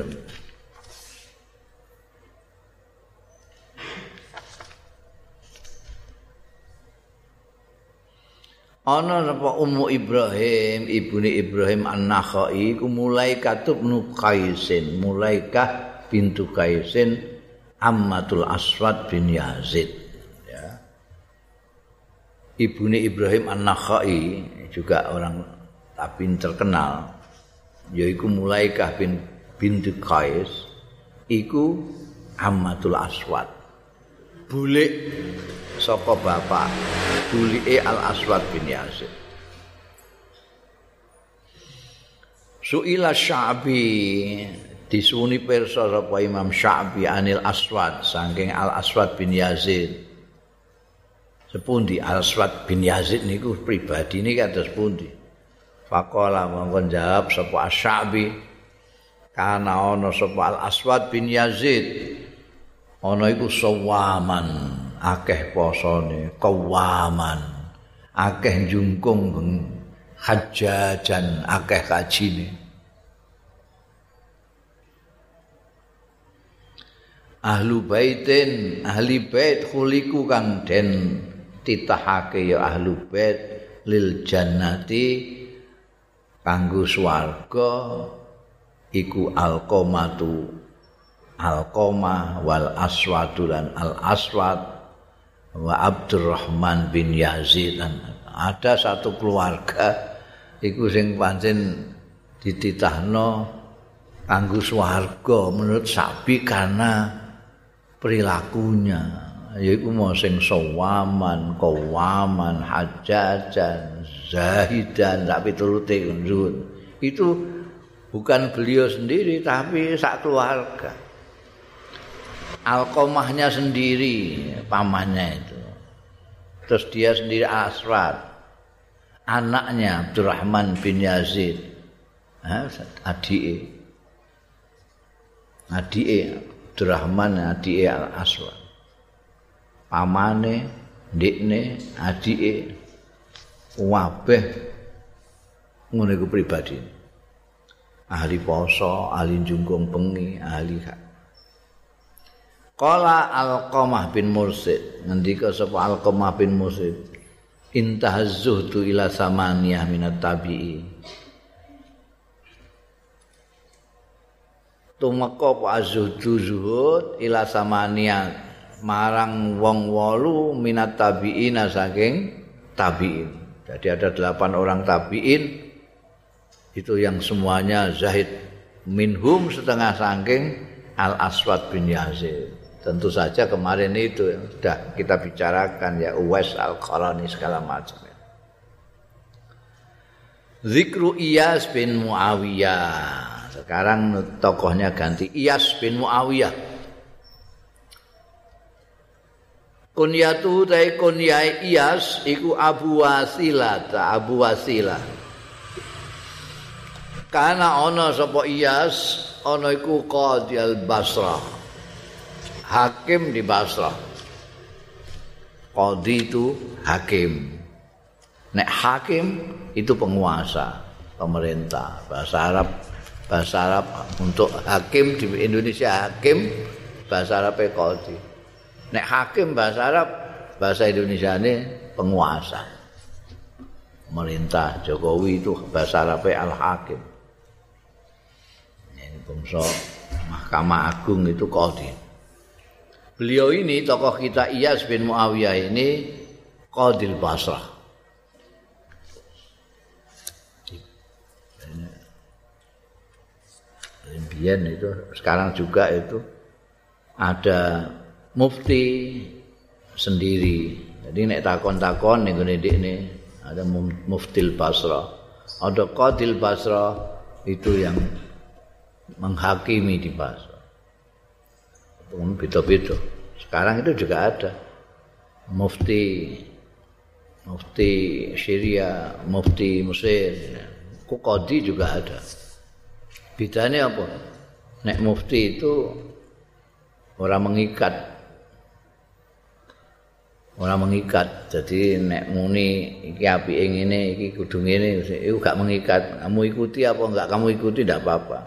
ana sapa ummu Ibrahim ibune Ibrahim An-Nakhai iku mulai katub Nukaisin mulaikah bintu Kaisin Ammatul Aswad bin Yazid ya. Ibune Ibrahim An-Nakhai juga orang tapi terkenal yaiku mulaikah bin bintu Kais iku Ammatul Aswad bulik saka bapak bulike Al Aswad bin Yazid. Suila Sya'bi disuni perso sapa Imam Sya'bi anil Aswad saking Al Aswad bin Yazid. Sepundi Al Aswad bin Yazid niku pribadi ini kados pundi? Faqala mongkon jawab sapa Sya'bi kana ana sapa Al Aswad bin Yazid ana iku sawaman akeh posone kawaman akeh jungkung hajajan akeh kajine. Ahlu baitin ahli bait khuliku kang den titahake ya ahlu bait lil jannati kanggo swarga iku alqamatu alqama wal aswadu lan al aswad wa abdurrahman bin yazid. Ada satu keluarga iku sing pancen dititahno kanggo swarga menurut sapi karena perilakunya. Yaiku mau sing sawaman kawaman hajajan zahidan tapi turute itu bukan beliau sendiri tapi sak keluarga alkomahnya sendiri pamannya itu. Terus dia sendiri asrat anaknya Abdurrahman bin Yazid. Adik adik Abdurrahman adike Al Aswad. Pamane, ndikne, adike. Wabeh ngono pribadi. Ahli poso, ahli jungkung bengi, ahli Qala Al-Qamah bin Mursid, ngendika sapa Al-Qamah bin Mursid, intahazzuhtu ila samaniyah minat tabi'i. tumeka apa azhudu zuhud ila samania marang wong wolu minat tabiin saking tabiin. Jadi ada delapan orang tabiin. Itu yang semuanya zahid minhum setengah saking al aswad bin yazid tentu saja kemarin itu yang sudah kita bicarakan ya Uwais al Qarani segala macam Zikru Iyas bin Muawiyah Sekarang tokohnya ganti Iyas bin Muawiyah. Kunyatu tai kunyai Iyas iku Abu Wasilah, Abu Wasilah. Karena ana sapa Iyas, ana iku Qadhi al-Basrah. Hakim di Basrah. Qadhi itu hakim. Nek hakim itu penguasa, pemerintah. Bahasa Arab bahasa Arab untuk hakim di Indonesia hakim bahasa Arab qadi. Nek hakim bahasa Arab bahasa Indonesia ini penguasa. Pemerintah Jokowi itu bahasa Arab al-hakim. Ini bangsa Mahkamah Agung itu qadi. Beliau ini tokoh kita Iyas bin Muawiyah ini Qadil Basrah. Biyen itu sekarang juga itu ada mufti sendiri. Jadi nek takon-takon ning ngene ini ada muftil Basra. Ada qadil Basra itu yang menghakimi di Basra. Beda-beda. Sekarang itu juga ada mufti mufti Syria, mufti Mesir, kukodi juga ada. Bedanya apa? Nek mufti itu orang mengikat. Orang mengikat. Jadi nek muni iki api ing ngene, iki kudu ngene, iku gak mengikat. Kamu ikuti apa enggak kamu ikuti ndak apa-apa.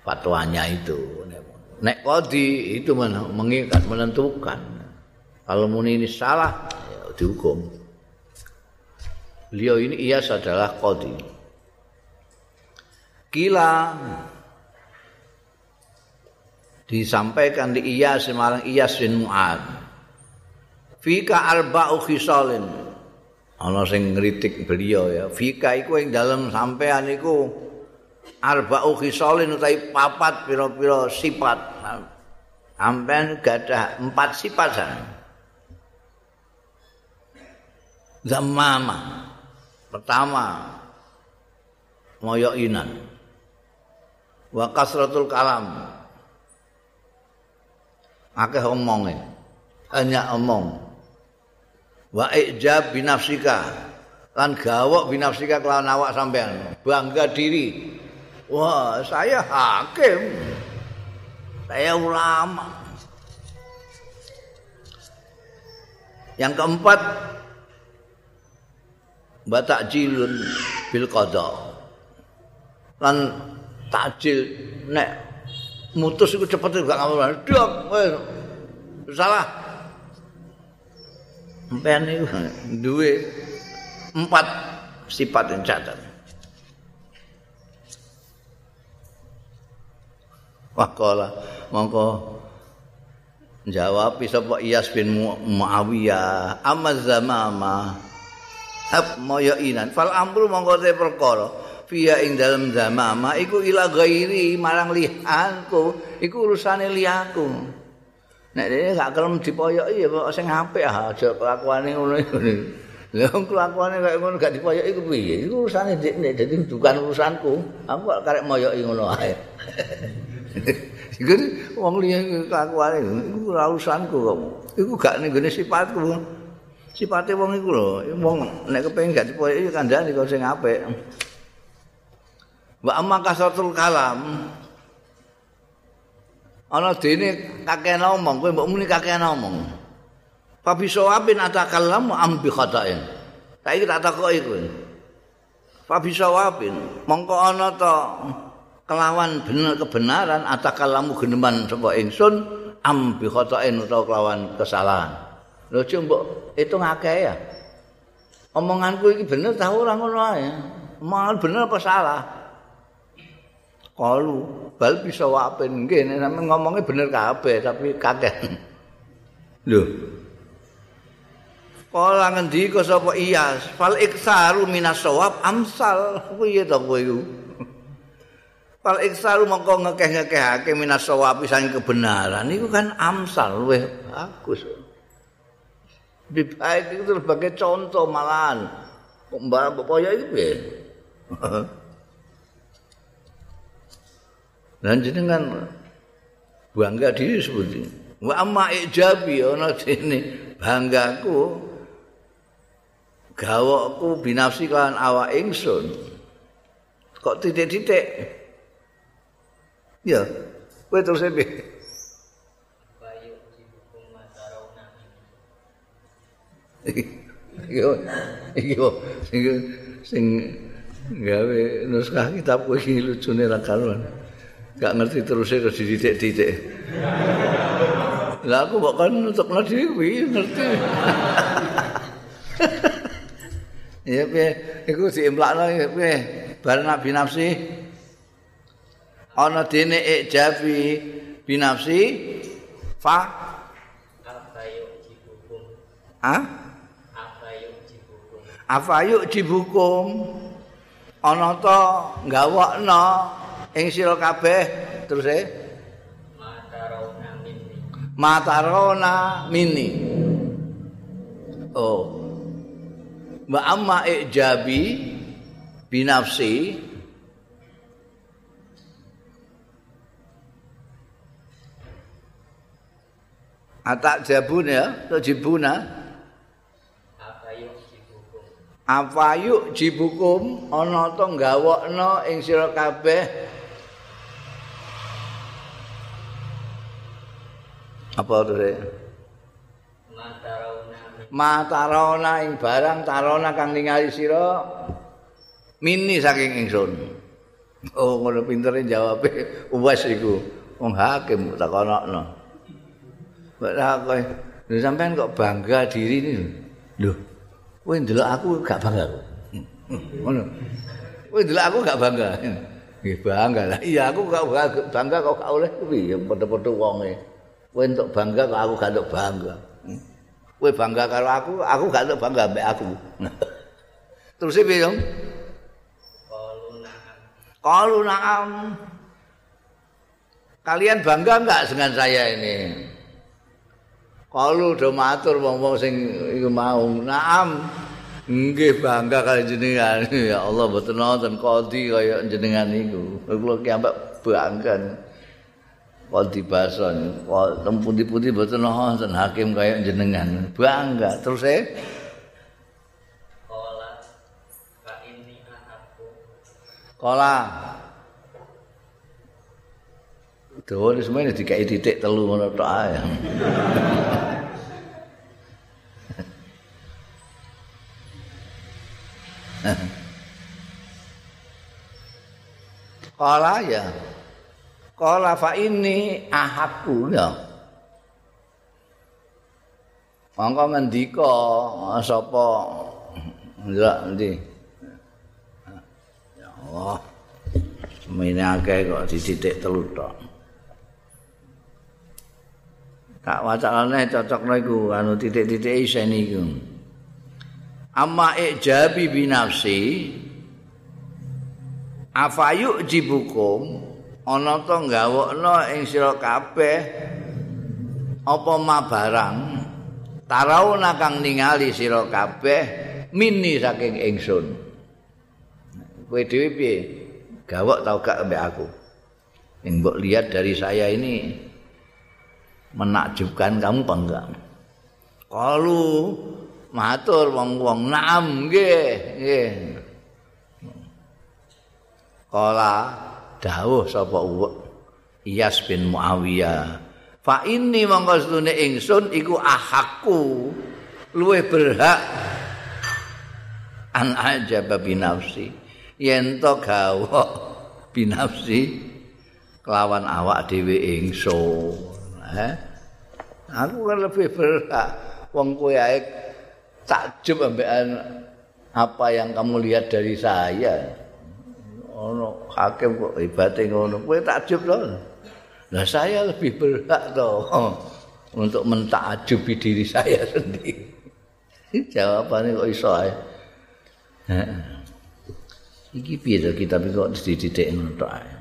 Fatwanya itu. Nek kodi itu mengikat, menentukan. Kalau muni ini salah, ya dihukum. Beliau ini ia adalah kodi. kila disampaikan di Iyas marang Iyas bin Mu'ad fika arba'u khisalin ana sing ngritik beliau ya fika iku ing dalem sampean iku arba'u khisalin utawi papat pira-pira sifat. Sampean gadah empat sifat sana zamama pertama moyo inan wa kasratul kalam. Akeh omonge. Hanya omong. Wa ijab binafsika. Lan gawok binafsika kelawan awak sampean. Bangga diri wah saya hakim. Saya ulama. Yang keempat batak jilun bil qada. Lan takjil nek mutus iku cepet gak ngawur dok salah. Empen iku duwe empat sifat yang catat Wakola. Mongko jawab sapa Iyas bin Muawiyah. Amma zamama hab moyo inan. Fal amru mongko te perkara. Fiya ing dalem zamama iku ila ghairi marang lihanku iku urusane liyaku nek dene gak kelem dipoyoki ya kok sing apik ah aja kelakuane ngono lha kelakuane kaya ngono gak dipoyoki ku piye? Iku urusane dekne dadi bukan urusanku aku karek moyoki ngono ae Iku wong liya kelakuane iku ora urusanku kok. Iku gak ning gone sifatku. Sipate wong iku lho, wong nek kepengin gak dipoyoki kandhane kok sing apik. Wa amma kasatul kalam. Ana dene kakek ngomong, kowe mbok muni kakek ngomong. Fa bisa wabin atakallamu am bi khata'in. Saiki tak takoki kowe. Fa wabin, mongko ana to kelawan bener kebenaran atakalamu geneman sapa ingsun am bi khata'in utawa kelawan kesalahan. Lho mbok itu ngakeh ya. Omonganku iki bener ta ora ngono ae. Omongan bener apa salah? Kalu bal bisa wapin nggih nek ngomongnya bener kabeh tapi kakek. Lho. Kala ngendika sapa Iyas, fal iksaru minas sawab amsal. Kuwi to kowe iku. Fal iksaru mongko ngekeh-ngekehake minas saking kebenaran niku kan amsal luwih bagus. Lebih baik itu sebagai contoh malahan. Mbak poyo itu piye? Dan jenengan bangga diri seperti Wa amma ijabi ana dene banggaku gawokku binafsi kan awak ingsun. Kok titik-titik? Ya, kowe terus e. Yo, yo, sing sing gawe nuskah kitab kowe iki lucune ra karuan. Gak ngerti terus e dididik-didik. Lah aku kok kan nutup dhewe ngerti. Ya piye iku diimplakno piye bar nabi nafsi ana dene ijabi binafsi. Fa? Ha? Afayuk dibukum ana to gawokno ing sira kabeh. Terus e? Matarona mini. Oh. Wa amma ijabi binafsi Atak jabun ya, atau jibuna. Apa yuk jibukum ana to gawokno ing sira kabeh Apa to Matarona ing barang tarona kang ningali sira mini saking ingsun. Oh ngono pintere jawabe wes iku. Wong hakim takonokno. Kowe lho sampean kok bangga diri ini lho. Kowe ndelok aku gak bangga. Ngono. Kowe ndelok aku gak bangga. Nggih bangga lah. Iya aku gak bangga kok gak oleh kuwi ya padha-padha wonge. Kowe entuk bangga kok aku gak entuk bangga. Kowe bangga karo aku, aku gak entuk bangga mbek aku. Terus piye, Dong? Kalu na'am. Kalian bangga enggak dengan saya ini? Kalau do matur wong-wong sing iku mau, naam. Nggih bangga kali jenengan. Ya Allah mboten nonton kodi kaya jenengan niku. Kula ki ambek bangga kok dibasa kok temputi-puti mboten wonten hakim kaya jenengan. Bangga. Terus e Kala Dawa ini semuanya dikai titik telu ngono tok ae. Kala ya. Kala fa ini ahakku ya. Mongko ngendika sapa ndak ndi? Ya Allah. Semene akeh kok dititik telu tok. Tak wacane cocokno iku anu titik-titik isen iku. Amma ijabi binafsi afayu jibukum ana to gawokno ing sira kabeh apa ma barang tarauna kang ningali sira kabeh mini saking ingsun. Kowe dhewe piye? Gawok tau gak mbek aku? Yang mbok lihat dari saya ini menakjubkan kamu apa enggak kalau matur wong-wong naam nggih nggih Kala dawuh sapa Iyas bin Muawiyah. Fa inni mongko sedune ingsun iku ahakku luwih berhak an aja binafsi. Yen to gawok binafsi kelawan awak dhewe ingsun. Eh? Aku kan lebih berhak. Wong kowe ae takjub ambekan apa yang kamu lihat dari saya. ono hakim kok ibate ngono. Kowe takjub to? Lah saya lebih berhak to. Untuk mentakjubi diri saya sendiri. Jawabannya kok iso ae. Iki piye kita kok dididik ngono to ae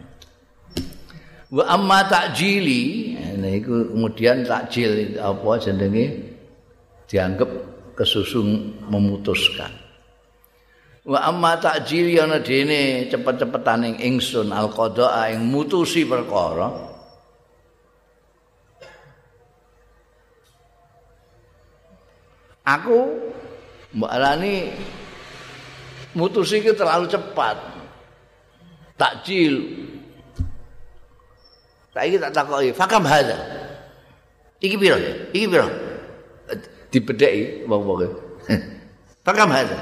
wa amma takjili nah iku kemudian takjil apa jenenge? Dianggap kesusun memutuskan. Wa amma ta'jil yana dene cepet-cepetaning ingsun al qada ing mutusi perkara. Aku mbak alani mutusi ki terlalu cepat. Takjil tak iki tak takoki fakam hadza iki piro iki piro dibedheki wong-wong fakam hadza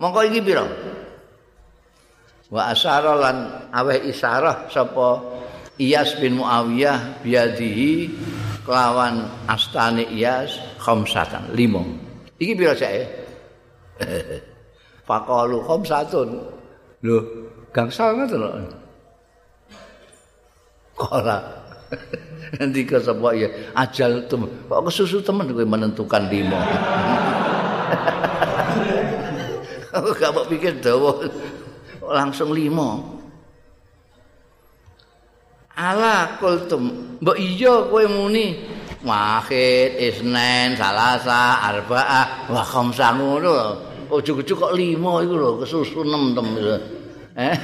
Mongko iki pira? Wa asyara lan aweh isyarah sapa Iyas bin Muawiyah biadihi kelawan astane Iyas khamsatan limo. Iki pira sae? Faqalu khamsatun. Lho, gangsal ngoten lho. Kala nanti ke ya ajal tuh kok kesusu temen kowe menentukan limo. Aku gak mau pikir dawa langsung lima. Ala kultum, mbok iya kowe muni wahid, isnen, salasa, arba'ah, wa khamsa ngono. Ujug-ujug kok lima iku lho kesusu nem tem. Eh,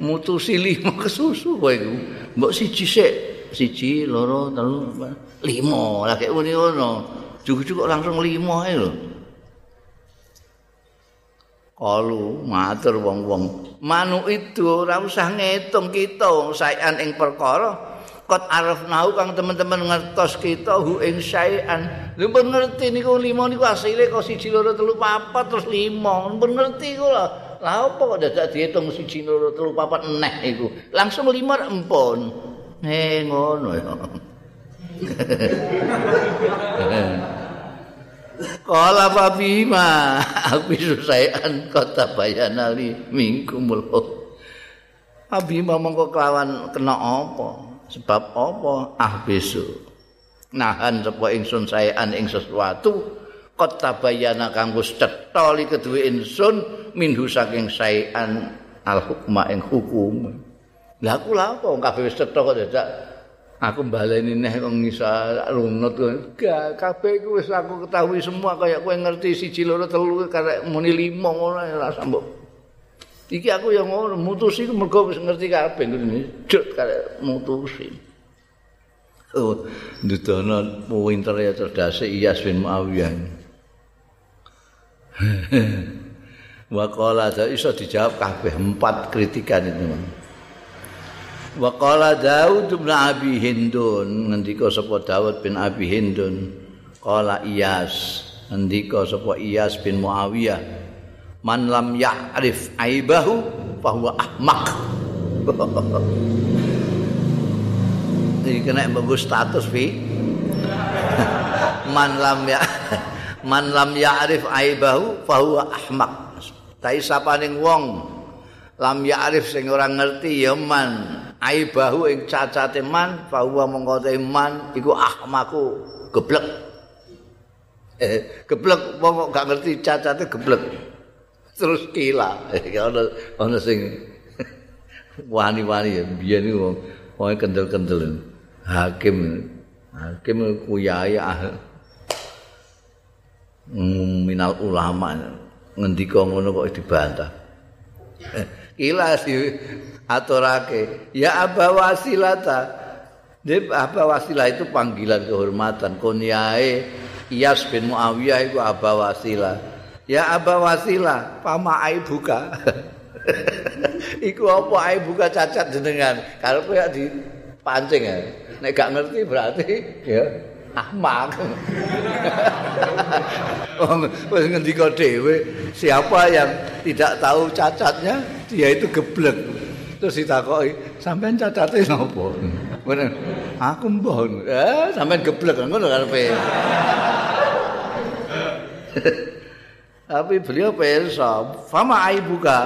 mutusi lima kesusu kowe iku. Mbok siji sik, siji, loro, telu, lima. Lah kek ngene ngono. Kok langsung lima ae lho. kalu matur wong-wong manu itu ora usah ngitung kita saean ing perkara kot arafnahu kang teman-teman ngertos kita hu ing saean lho pun ngerti niku lima niku asile kok siji loro telu papat terus lima pun ngerti kula lha apa dadak diitung siji loro telu papat eneh iku? Langsung lima empun eh ngono ya. Kala babima aku susayan kota bayanali mingkumul Abima mongko kelawan kena apa? Sebab apa? Ah besok. Nahan sapa ingsun sayan ing sesuatu kota bayana kanggo cetha li kedue ingsun minhu saking sayan al hukma ing hukum lha aku lha apa kabeh wis cetha kok dadak aku baleni neh kok ngisa lunut gak kabeh iku wis aku ketahui semua kaya kowe ngerti siji loro telu karek muni lima ngono ora sambok Iki aku yang ngono mutusi ku mergo wis ngerti kabeh ngene. Jut kare mutusi. Oh, ndudono pinter ya cerdas Iyas bin Muawiyah. Wa qala iso dijawab kabeh empat kritikan itu. Wa qala Daud bin Abi Hindun ngendika sapa Daud bin Abi Hindun? Qala Iyas. Ngendika sapa Iyas bin Muawiyah? Man lam ya'rif aibahu fahuwa ahmak ini kena bagus status fi. Man lam ya man lam ya'rif aibahu fahuwa ahmak tapi sapa wong lam ya'rif sing ora ngerti ya man. Aibahu ing cacate man fahuwa mongko man iku ahmaku. Geblek. Eh, geblek wong gak ngerti cacate geblek. Terus kila. Ono ono sing wani-wani ya biyen iku wong kendel-kendel. Hakim hakim kuyaya mm, minal ulama ngendika ngono kok dibantah kila si aturake ya aba wasilata Dip apa wasilah itu panggilan kehormatan konyae Iyas bin Muawiyah itu aba wasilah Ya Aba Wasila, pama aibuka. Iku apa aibuka cacat jenengan? Kalau kowe dipancing ya. Nek gak ngerti berarti ya ahmak. Wis ngendika dhewe, siapa yang tidak tahu cacatnya, dia itu geblek. Terus ditakoki, sampean cacate napa? Ngono. Aku mbon. Eh, sampean geblek ngono karepe. Tapi beliau persa, fama aibuka.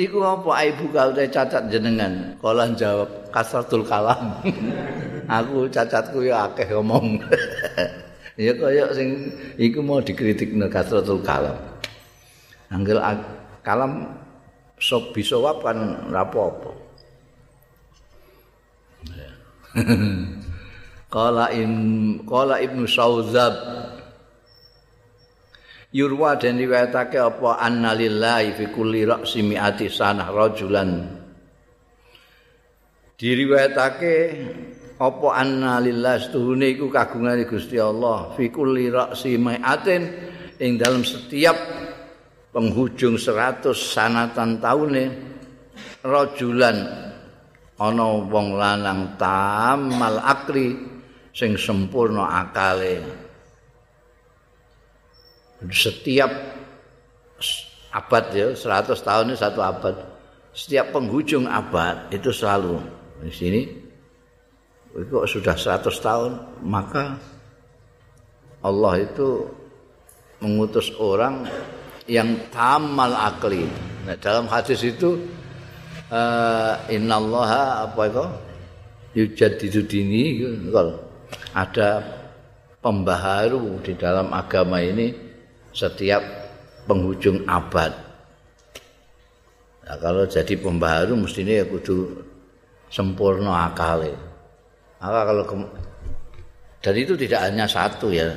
Iku apa aibuka udah cacat jenengan? Kolan jawab kasratul kalam. Aku cacatku ya akeh ngomong. ya kaya sing iku mau dikritik kasratul kalam. Anggel kalam sok bisa kan rapopo. Kala in kala Ibnu Sauzab yurwa dan riwayatake apa? Annalillahi fi kulli ra'si mi'ati sanah rajulan. Diriwayatake apa? Annalillahi setuhune iku kagungane Gusti Allah. Fi kulli ra'si mi'atin ing dalam setiap penghujung 100 sanatan taune rajulan. Ana wong lanang tamal akli sing sempurna akale setiap abad ya 100 tahun ini satu abad. Setiap penghujung abad itu selalu. Di sini kok sudah 100 tahun maka Allah itu mengutus orang yang tamal akli. Nah, dalam hadis itu uh, innallaha apa itu? Yujadidu dini kalau ada pembaharu di dalam agama ini setiap penghujung abad. Nah, kalau jadi pembaharu mestinya ya kudu sempurna akal. Maka kalau ke, dan itu tidak hanya satu ya,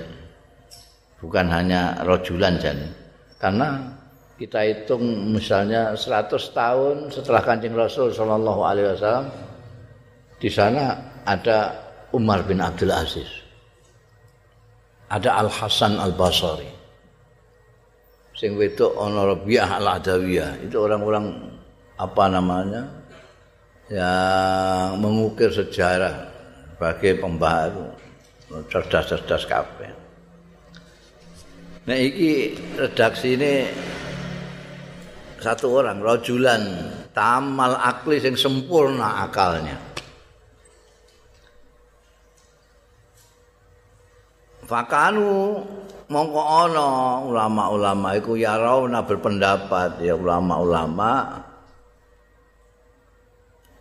bukan hanya rojulan jadi. Karena kita hitung misalnya 100 tahun setelah kancing Rasul Shallallahu Alaihi Wasallam di sana ada Umar bin Abdul Aziz, ada Al Hasan Al Basri, sing wedok ana Rabi'ah al-Adawiyah itu orang-orang apa namanya yang mengukir sejarah sebagai pembaharu cerdas-cerdas kabeh. Nah iki redaksi ini satu orang rojulan tamal akli sing sempurna akalnya. Fakanu mongko ana ulama-ulama iku ya rauna berpendapat ya ulama-ulama.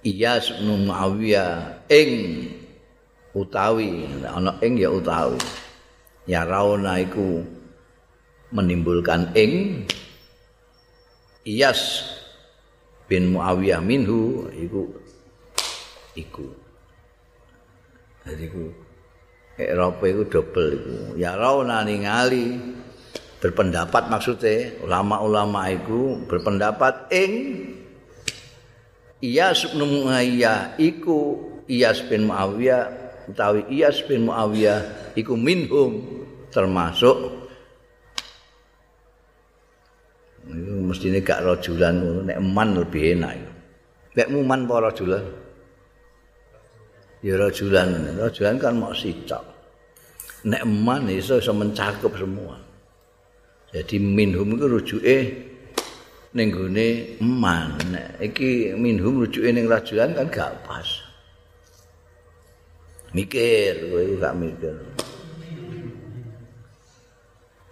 Iyas bin Muawiyah ing utawi ana ing ya utawi. Ya rauna iku menimbulkan ing Iyas bin Muawiyah minhu iku iku. Jadi iku Eropa itu double itu. Ya rauna ningali berpendapat maksudnya ulama-ulama itu berpendapat ing Iyas bin Muawiyah iku Iyas bin Muawiyah utawi Iyas bin Muawiyah iku minhum termasuk itu mestine gak rajulan nek eman lebih enak nek muman apa rajulan ya rajulan rajulan kan mau sitok. Nek eman iso iso mencakup semua. Jadi minhum itu rujuke ning gone eman. Iki minhum rujuke ning rajulan kan gak pas. Mikir kowe gak mikir.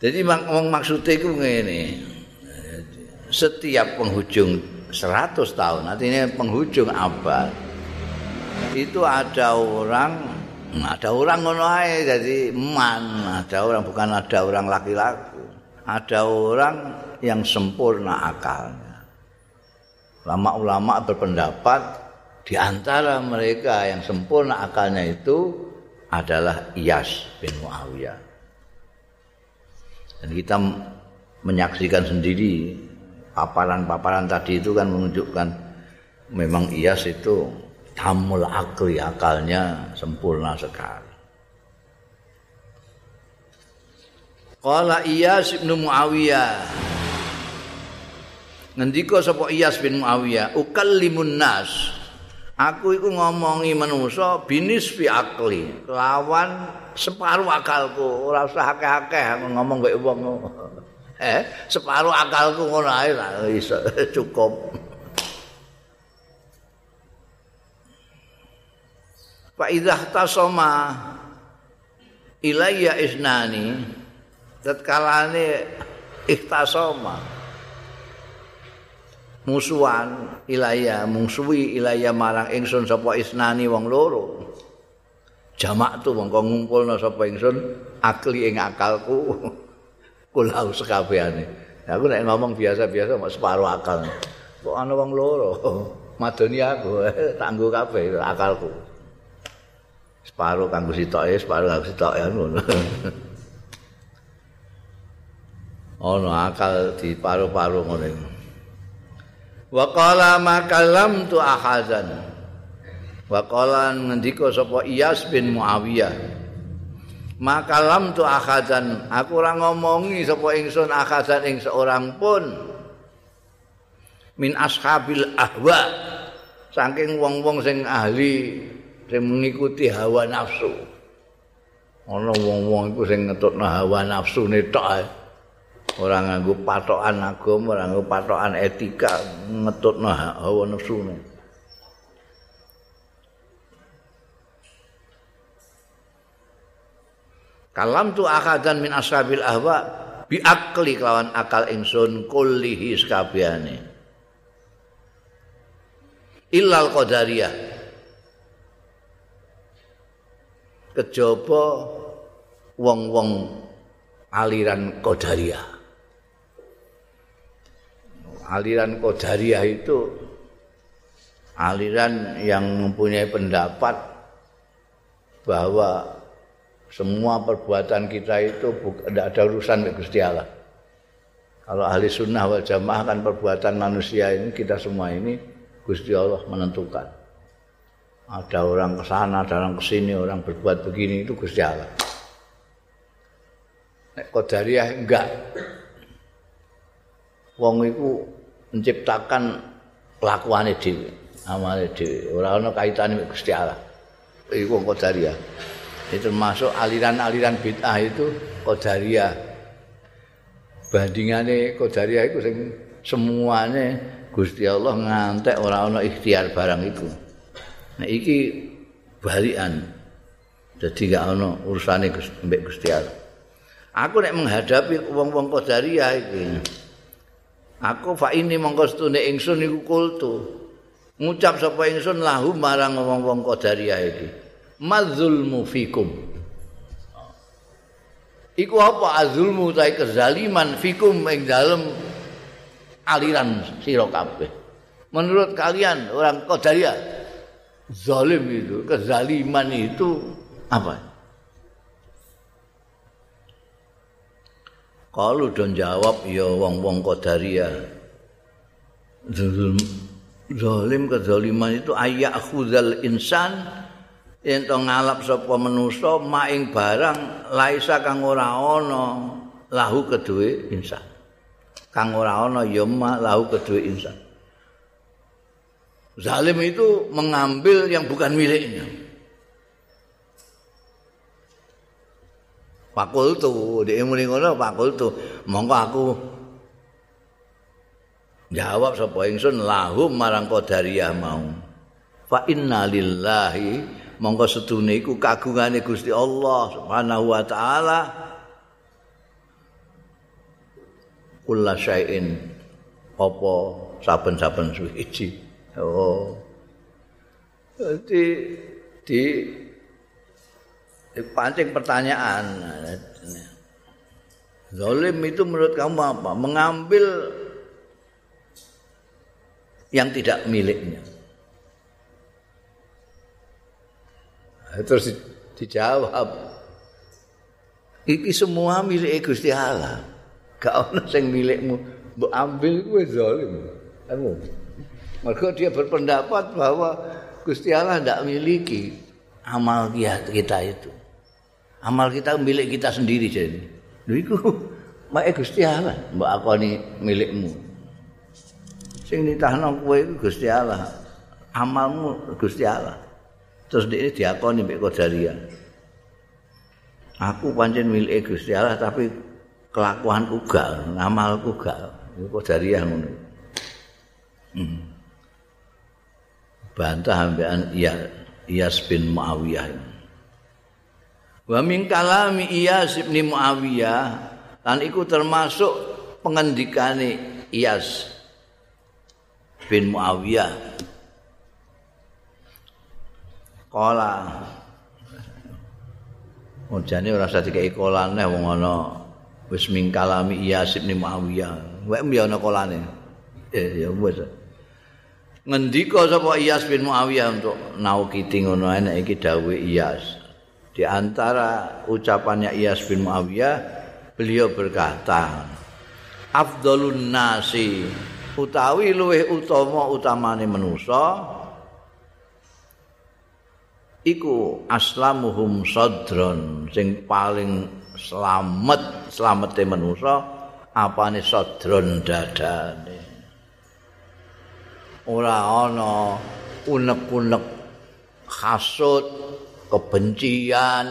Jadi mak maksudnya itu ngene. Setiap penghujung 100 tahun artinya penghujung abad itu ada orang ada orang ngono jadi eman ada orang bukan ada orang laki-laki ada orang yang sempurna akalnya. Ulama-ulama berpendapat di antara mereka yang sempurna akalnya itu adalah Iyas bin Muawiyah. Dan kita menyaksikan sendiri paparan-paparan tadi itu kan menunjukkan memang Iyas itu tamul akli akalnya sempurna sekali. Qala Iyas bin Muawiyah. Ngendika sapa Iyas bin Muawiyah? Ukallimun nas. Aku iku ngomongi manusa binis fi akli. Lawan separuh akalku. Ora usah akeh-akeh ngomong kaya wong. Eh separuh akalku ngono ae iso cukup Fa idza tasama ilayya isnani tatkalane ikhtasama musuhan ilaya mungsuhi ilaya marang ingsun sapa isnani wong loro. Jamak tu mongko ngumpulna sapa ingsun akli ing akalku. Kula sekabehane aku nek ngomong biasa-biasa mau separuh akal. Kok ana wong loro? Madoni aku tak nggo kabeh akalku separuh kanggo sitoke separuh kanggo sitoke ngono. Ana akal di paru-paru ngene. Wa qala makallam tu ahazan wa qala ngendika sapa Iyas bin Muawiyah. Makallam tu ahazan aku ora ngomongi sapa ingsun ahazan ing seorang pun. Min ashabil ahwa. Saking wong-wong sing ahli sing mengikuti hawa nafsu ana wong-wong iku sing ngetutno hawa nafsu tok ora nganggo patokan agama, ora nganggo patokan etika, ngetutno hawa nafsune. Kalam tu akadan min ashabil ahwa bi akli kelawan akal ingsun kullihi sakabehane. Illal qadariyah. Kejaba wong-wong aliran qadariyah. aliran Qadariyah itu aliran yang mempunyai pendapat bahwa semua perbuatan kita itu tidak ada urusan dengan Gusti Allah. Kalau ahli sunnah wal jamaah kan perbuatan manusia ini kita semua ini Gusti Allah menentukan. Ada orang ke sana, ada orang ke sini, orang berbuat begini itu Gusti Allah. Nek Qadariyah enggak. Wong itu menciptakan kelakuane dhewe, amale dhewe. Ora ana kaitane mek Gusti Allah. Iku qadariyah. Itu termasuk aliran-aliran bid'ah itu qadariyah. Bandingane qadariyah itu sing semuanya Gusti Allah ngantek ora ana ikhtiar barang itu. Nah iki balikan. Jadi gak ana urusane mbek Gusti Allah. Aku nek menghadapi wong-wong qadariyah iki, Aku fa ini mongko stune ingsun iku kultu. Ngucap sapa ingsun lahu marang wong-wong Qadariyah iki. Madzulmu fikum. Iku apa azulmu ta kezaliman fikum ing dalem aliran sira kabeh. Menurut kalian orang Qadariyah zalim itu, kezaliman itu apa? Kalau don jawab ya wong-wong Qadariyah. Zalim kezaliman itu ayak khuzal insan yen to ngalap sapa manusa maing barang laisa kang ora ana lahu kedue insan. Kang ora ana ya lahu kedue insan. Zalim itu mengambil yang bukan miliknya. fakultu dhek muni ngono fakultu. Monggo aku jawab sapa ingsun lahum marang qadariyah mau. Fa inna lillahi monggo sedune iku kagungane Gusti Allah Subhanahu wa taala. Kula syai'in apa saben-saben suci oh di di pancing pertanyaan. Zolim itu menurut kamu apa? Mengambil yang tidak miliknya. Terus dijawab, iki semua milik Gusti Allah. Gak ono sing milikmu, ambil kuwi zalim. Kamu. Mergo dia berpendapat bahwa Gusti Allah tidak miliki amal kita itu. amal kita milik kita sendiri jadi. Lho iku mak Gusti Allah, mbok akoni milikmu. Sing nitahno kowe iku Gusti Allah. Amalmu Gusti Allah. Terus dia diakoni mbek Qadariyah. Aku pancen milik Gusti Allah tapi kelakuanku gak, amalku gak. Qadariyah ngono. Hmm. Bantah ambekan Iyas bin Muawiyah ini. Wa min kalami Iyas bin Muawiyah lan iku termasuk pengendikane Iyas bin Muawiyah. Kala Ojane ora usah dikeki kolane wong ana wis min kalami Iyas bin Muawiyah. Mbi ana kolane. Eh ya wis. Ngendika sapa Iyas bin Muawiyah untuk naukiti ngono enek iki dawuh Iyas. Di antara ucapannya Iyas bin Muawiyah, beliau berkata, Afdalun nasi utawi luweh utama utamane manusa iku aslamuhum sadron sing paling selamat selamete manusa apane sadron dadane ora ana unek-unek hasud kebencian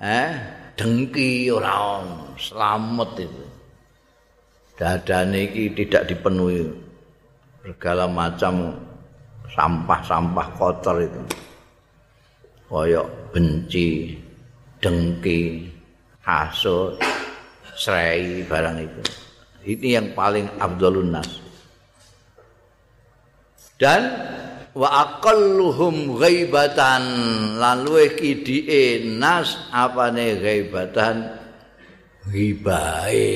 eh dengki ora selamat itu. Dadane iki tidak dipenuhi segala macam sampah-sampah kotor itu. Koyok benci dengki hasud serai barang itu. Ini yang paling abdulun nas dan wa aqalluhum ghaibatan. Lan luwih kidike nas apane ghaibatan? Hibae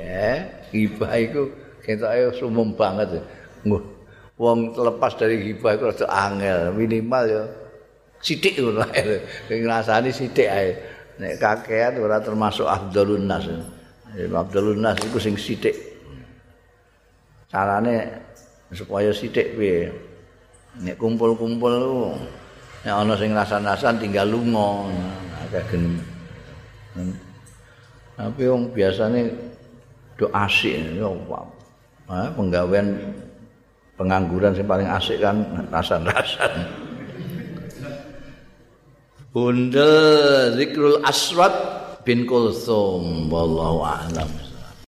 ya. Hibah iku ketoke sumum banget. Wong lepas dari hibah iku rada angel minimal ya sithik ngono sing ngrasani sithik ae. Nek kakean ora termasuk afdalun nas. Afdalun nas iku sing sithik. Carane supaya sithik piye? Nek kumpul-kumpul nek ana sing rasan-rasan tinggal lunga. Akeh gen tapi wong biasane do asik yo ha penggawean pengangguran sing paling asik kan rasan-rasan. Bunda Zikrul Aswad bin Kulsum wallahu a'lam